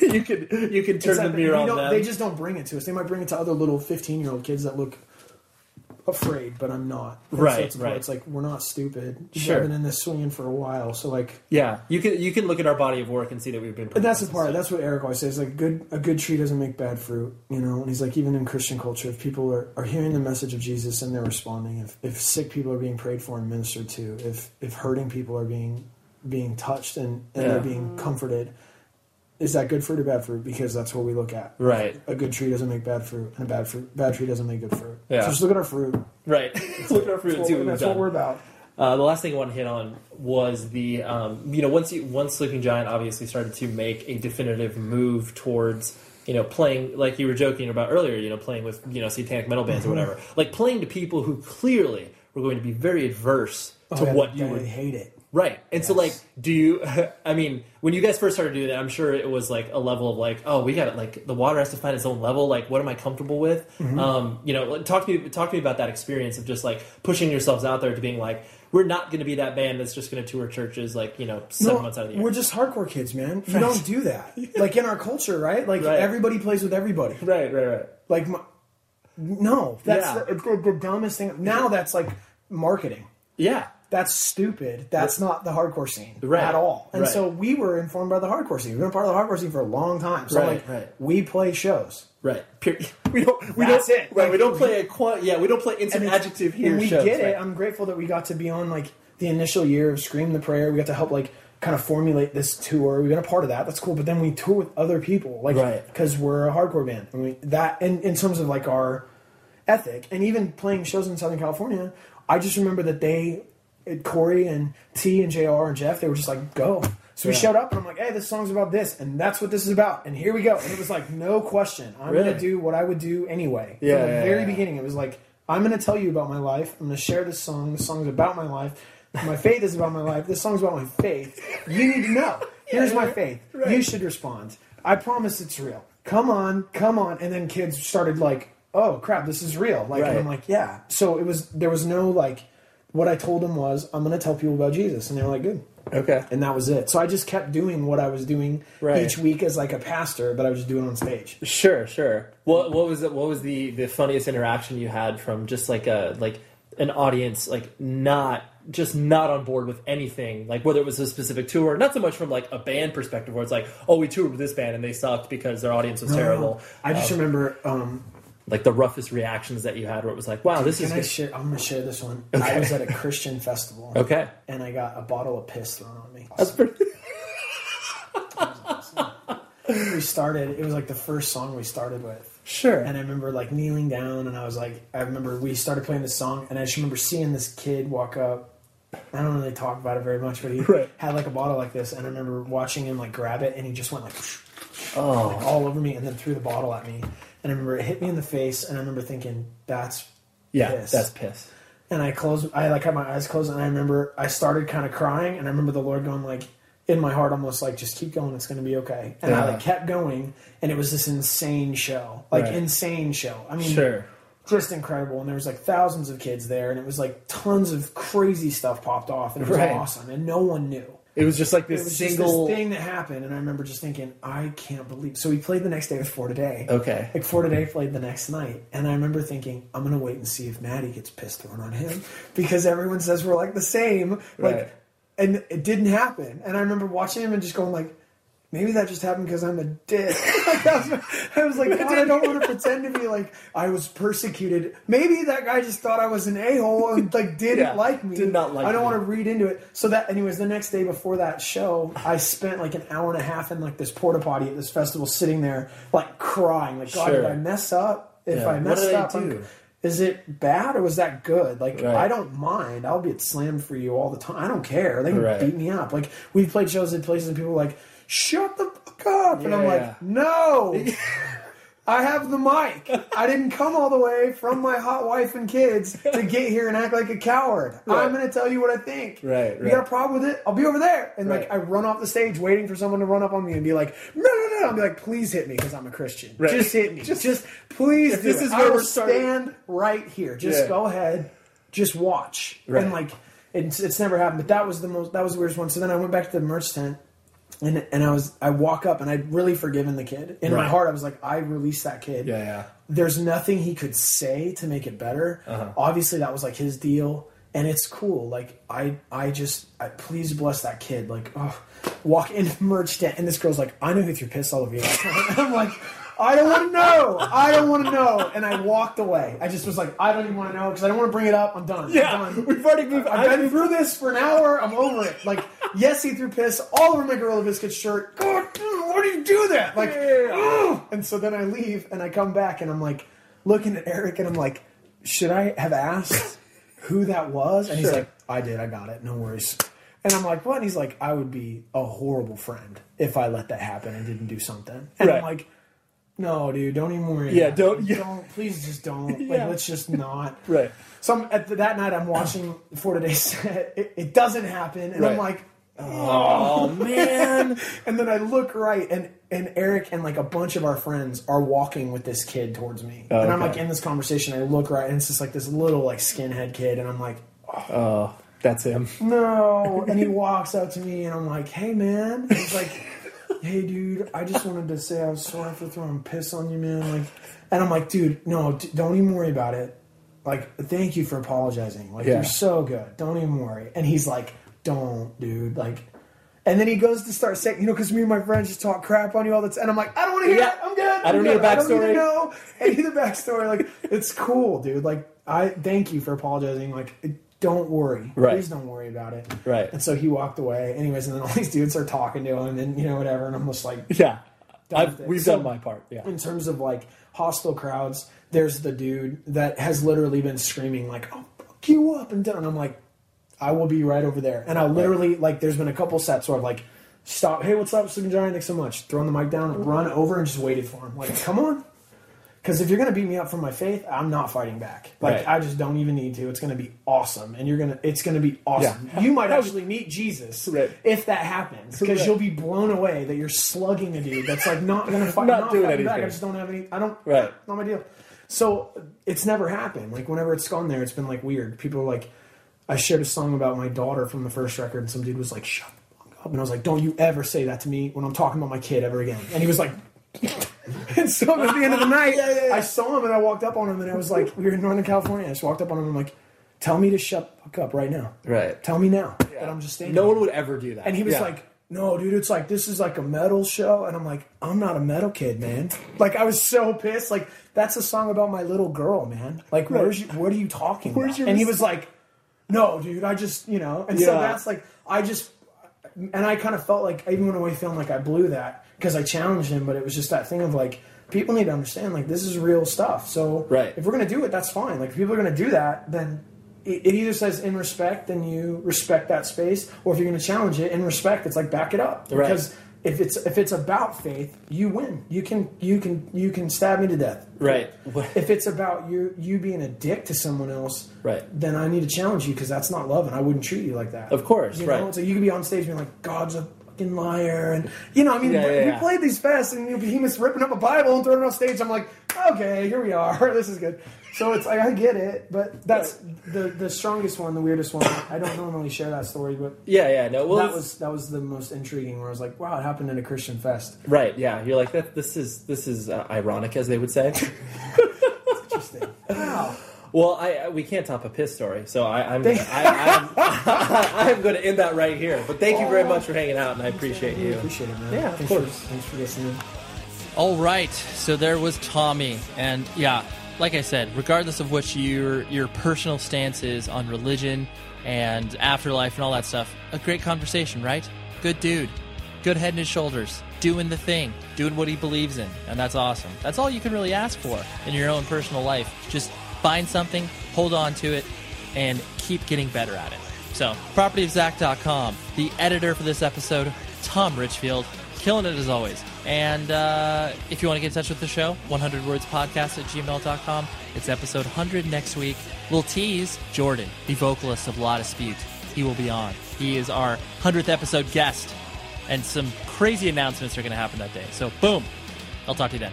you could you could turn Exactly. the mirror on them. They just don't bring it to us. They might bring it to other little fifteen year old kids that look afraid, but I'm not. So Right, it's, right. It's like we're not stupid. Sure. We've been in this swinging for a while, so like. yeah, you can you can look at our body of work and see that we've been. But that's the part. That's what Eric always says. Like, good a good tree doesn't make bad fruit, you know. And he's like, even in Christian culture, if people are, are hearing the message of Jesus and they're responding, if, if sick people are being prayed for and ministered to, if if hurting people are being being touched and, and Yeah. they're being comforted, is that good fruit or bad fruit? Because that's what we look at. Right. A good tree doesn't make bad fruit, and a bad fruit bad tree doesn't make good fruit. Yeah. So just look at our fruit. right. [laughs] look at our fruit That's, what, that's what we're about. Uh, the last thing I want to hit on was the um, you know once you once Sleeping Giant obviously started to make a definitive move towards you know playing like you were joking about earlier you know playing with you know satanic metal bands or Mm-hmm. whatever like playing to people who clearly were going to be very adverse to Oh, yeah, what you were hate it. Right. And so like do you [laughs] I mean, when you guys first started doing that, I'm sure it was like a level of like, oh, we got it like the water has to find its own level, like what am I comfortable with? Mm-hmm. Um, you know, talk to me talk to me about that experience of just like pushing yourselves out there to being like, we're not gonna be that band that's just gonna tour churches like, you know, seven No, months out of the year. We're just hardcore kids, man. You don't do that. [laughs] Like in our culture, right? Like Right. everybody plays with everybody. Right, right, right. Like, my, no, that's Yeah. the, the, the dumbest thing. Now that's like marketing. Yeah. That's stupid. That's not the hardcore scene Right. at all. And Right. so we were informed by the hardcore scene. We've been a part of the hardcore scene for a long time. So Right, like, right. we play shows. Right. Period. [laughs] We don't we That's don't it. right, Like, we don't play a quant yeah, we don't play instant adjective here. And we shows, get right. it. I'm grateful that we got to be on like the initial year of Scream the Prayer. We got to help like kind of formulate this tour. We've been a part of that. That's cool. But then we tour with other people, like Right. because we're a hardcore band. And we that in, in terms of like our ethic, and even playing shows in Southern California, I just remember that they, Corey and T and Jr. and Jeff, they were just like go. So we Yeah. showed up and I'm like, hey, this song's about this, and that's what this is about, and here we go. And it was like no question. I'm Really? gonna do what I would do anyway. Yeah, From the yeah, very yeah. beginning, it was like I'm going to tell you about my life. I'm going to share this song. This song's about my life. My faith is about my life. This song's about my faith. You need to know. [laughs] Here's my faith. You should respond. I promise it's real. Come on, come on. And then kids started like, "Oh crap, this is real." Like, and I'm like, "Yeah." So it was. There was no like. What I told them was, "I'm going to tell people about Jesus," and they were like, "Good." Okay. And that was it. So I just kept doing what I was doing Right. each week as like a pastor, but I was just doing it on stage. Sure, sure. What what was it? What was the the funniest interaction you had from just like a like an audience like not just not on board with anything like whether it was a specific tour not so much from like a band perspective where it's like oh we toured with this band and they sucked because their audience was terrible I just Um, remember um, like the roughest reactions that you had where it was like wow this is Can I good. share? I'm gonna share this one. I was at a Christian festival. okay And I got a bottle of piss thrown on me. that's pretty [laughs] we started. It was like the first song we started with, Sure. And I remember like kneeling down, and I was like, I remember we started playing this song, and I just remember seeing this kid walk up. I don't really talk about it very much, but he Right. had like a bottle like this, and I remember watching him like grab it, and he just went like, oh, like all over me, and then threw the bottle at me. And I remember it hit me in the face, and I remember thinking, "That's yeah, piss. that's piss. and I closed. I like had my eyes closed, and I remember I started kind of crying, and I remember the Lord going like in my heart, almost like just keep going, it's going to be okay. And I like kept going, and it was this insane show, like Right. insane show. I mean, Sure. just incredible. And there was like thousands of kids there, and it was like tons of crazy stuff popped off, and it was Right. awesome, and no one knew. It was just like this was single. just this thing that happened, and I remember just thinking, I can't believe. So we played the next day with For Today. Okay. Like For Today played the next night, and I remember thinking, I'm gonna wait and see if Mattie gets pissed thrown on him because everyone says we're like the same. Like, Right. and it didn't happen. And I remember watching him and just going like. Maybe that just happened because I'm a dick. [laughs] Like, I, was, I was like, God, I don't want to pretend to be like I was persecuted. Maybe that guy just thought I was an a hole and like didn't Yeah, like me. did not like I don't me. want to read into it. So that, anyways, the next day before that show, I spent like an hour and a half in like this porta potty at this festival, sitting there like crying, like God, Sure. did I mess up? If Yeah. I messed up, do? is it bad or was that good? Like Right. I don't mind. I'll get slammed for you all the time. I don't care. They can Right. beat me up. Like we've played shows at places and people are like, "Shut the fuck up," and I'm Yeah, like, "No." [laughs] I have the mic. I didn't come all the way from my hot wife and kids to get here and act like a coward. I'm going to tell you what I think. Right, You got a problem with it? I'll be over there. And Right. like I run off the stage waiting for someone to run up on me and be like, no, no, no. I'll be like, please hit me because I'm a Christian. Right. Just hit me. Just- Just, please. Do this is I where will we're starting- stand right here. Just Yeah. go ahead. Just watch. Right. And like it's, it's never happened. But that was the most. That was the weirdest one. So then I went back to the merch tent. And, and I was I walk up and I'd really forgiven the kid. In my heart, I was like, I released that kid Yeah, yeah. there's nothing he could say to make it better. Uh-huh. Obviously, that was like his deal, and it's cool. Like I, I just, I, please bless that kid. Like, oh, walk in [laughs] merch tent, and this girl's like, I know who threw piss all over you. [laughs] And I'm like, I don't want to know. I don't want to know. And I walked away. I just was like, I don't even want to know because I don't want to bring it up. I'm done. Yeah, I'm done. we've already moved- I've been through this for an hour. I'm over it. Like, yes, he threw piss all over my Gorilla Biscuit shirt. God, why do you do that? Like, ugh. and so then I leave and I come back and I'm like looking at Eric and I'm like, should I have asked who that was? And he's like, I did. I got it. No worries. And I'm like, what? And he's like, I would be a horrible friend if I let that happen and didn't do something. And Right. I'm like, no, dude, don't even worry. Yeah, don't- yeah. don't. Please, just don't. [laughs] Like, Yeah. let's just not. Right. So I'm, at the, that night, I'm watching [clears throat] for today's set. It, it doesn't happen, and I'm like, Oh [laughs] man. and then I look right, and and Eric and like a bunch of our friends are walking with this kid towards me, oh, and I'm okay. like in this conversation. I look right, and it's just like this little like skinhead kid, and I'm like, Oh, that's him. no. And he [laughs] walks up to me, and I'm like, hey man. And he's like, hey dude, I just wanted to say I was sorry for throwing piss on you, man. Like, and I'm like, dude, no, d- don't even worry about it. Like, thank you for apologizing. Like, Yeah. you're so good. Don't even worry. And he's like, don't, dude. Like, and then he goes to start saying, you know, because me and my friends just talk crap on you all the time. And I'm like, I don't want to hear Yeah. it. I'm good. I I'm don't need good. a I don't need backstory." to know any of the backstory. Like, it's cool, dude. Like, I thank you for apologizing. Like, don't worry. Right. Please don't worry about it. Right. And so he walked away. Anyways, and then all [laughs] these dudes are talking to him and, you know, whatever. And I'm just like, [laughs] Yeah. I've, we've So- done my part. Yeah. in terms of like hostile crowds, there's the dude that has literally been screaming like, "I'll fuck you up," and down. And I'm like, I will be right over there. And I literally like, there's been a couple sets where I'm like, stop. Hey, what's up, Sleeping Giant? Thanks so much. Throwing the mic down, run over, and just waited for him. Like, come on. Because if you're gonna beat me up for my faith, I'm not fighting back. Like Right. I just don't even need to. It's gonna be awesome, and you're gonna. It's gonna be awesome. Yeah. You might [laughs] actually meet Jesus Right. if that happens, because Right. you'll be blown away that you're slugging a dude that's like not gonna [laughs] fight. Not not doing fighting back. I just don't have any. I don't. Right. Not my deal. So it's never happened. Like whenever it's gone there, it's been like weird. People are like, I shared a song about my daughter from the first record, and some dude was like, "Shut the fuck up," and I was like, "Don't you ever say that to me when I'm talking about my kid ever again." And he was like. [laughs] [laughs] and so at the end of the night, [laughs] I saw him and I walked up on him and I was like, we were in Northern California. I just walked up on him and I'm like, tell me to shut fuck up right now. Right. Tell me now that I'm just standing. No here." one would ever do that. And he was Yeah. like, "No, dude, it's like this is like a metal show." And I'm like, "I'm not a metal kid, man." Like I was so pissed. Like that's a song about my little girl, man. Like where's you, what are you talking Where's about? your and he was like, "No, dude, I just you know." And so that's like I just and I kind of felt like I even when I feeling like I blew that because I challenged him, but it was just that thing of like people need to understand like this is real stuff. So Right. if we're gonna do it, that's fine. Like if people are gonna do that, then it, it either says in respect, then you respect that space, or if you're gonna challenge it in respect, it's like back it up Right. because. If it's if it's about faith, you win. You can you can you can stab me to death. Right. If it's about you you being a dick to someone else, Right. then I need to challenge you because that's not love, and I wouldn't treat you like that. Of course, you right. Know? So you could be on stage being like, "God's a fucking liar," and you know, I mean, Yeah, yeah, we yeah. played these fests, and you know, Behemoth's ripping up a Bible and throwing it on stage. I'm like, okay, here we are. [laughs] This is good. So it's like I get it, but that's the the strongest one, the weirdest one. I don't normally share that story, but Yeah, yeah, no. Well, that was that was the most intriguing. Where I was like, wow, it happened in a Christian fest. right. Yeah, you're like that. This is this is uh, ironic, as they would say. [laughs] Interesting. wow. Well, I, I we can't top a piss story, so I, I'm gonna, I, I'm, [laughs] I'm going to end that right here. But thank you very much for hanging out, and I appreciate you. Appreciate it, man. Yeah, of thanks course. For, thanks for listening. All right, so there was Tommy, and yeah, like I said, regardless of what your your personal stance is on religion and afterlife and all that stuff, a great conversation, right? Good dude, good head and shoulders, doing the thing, doing what he believes in, and that's awesome. That's all you can really ask for in your own personal life. Just find something, hold on to it, and keep getting better at it. So, propertyofzach.com, the editor for this episode, Tom Richfield, killing it as always. And uh, if you want to get in touch with the show, 100 words podcast at gmail.com. It's episode 100 next week. We'll tease Jordan, the vocalist of La Dispute. He will be on. He is our 100th episode guest. And some crazy announcements are going to happen that day. So, boom. I'll talk to you then.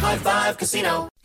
High Five Casino.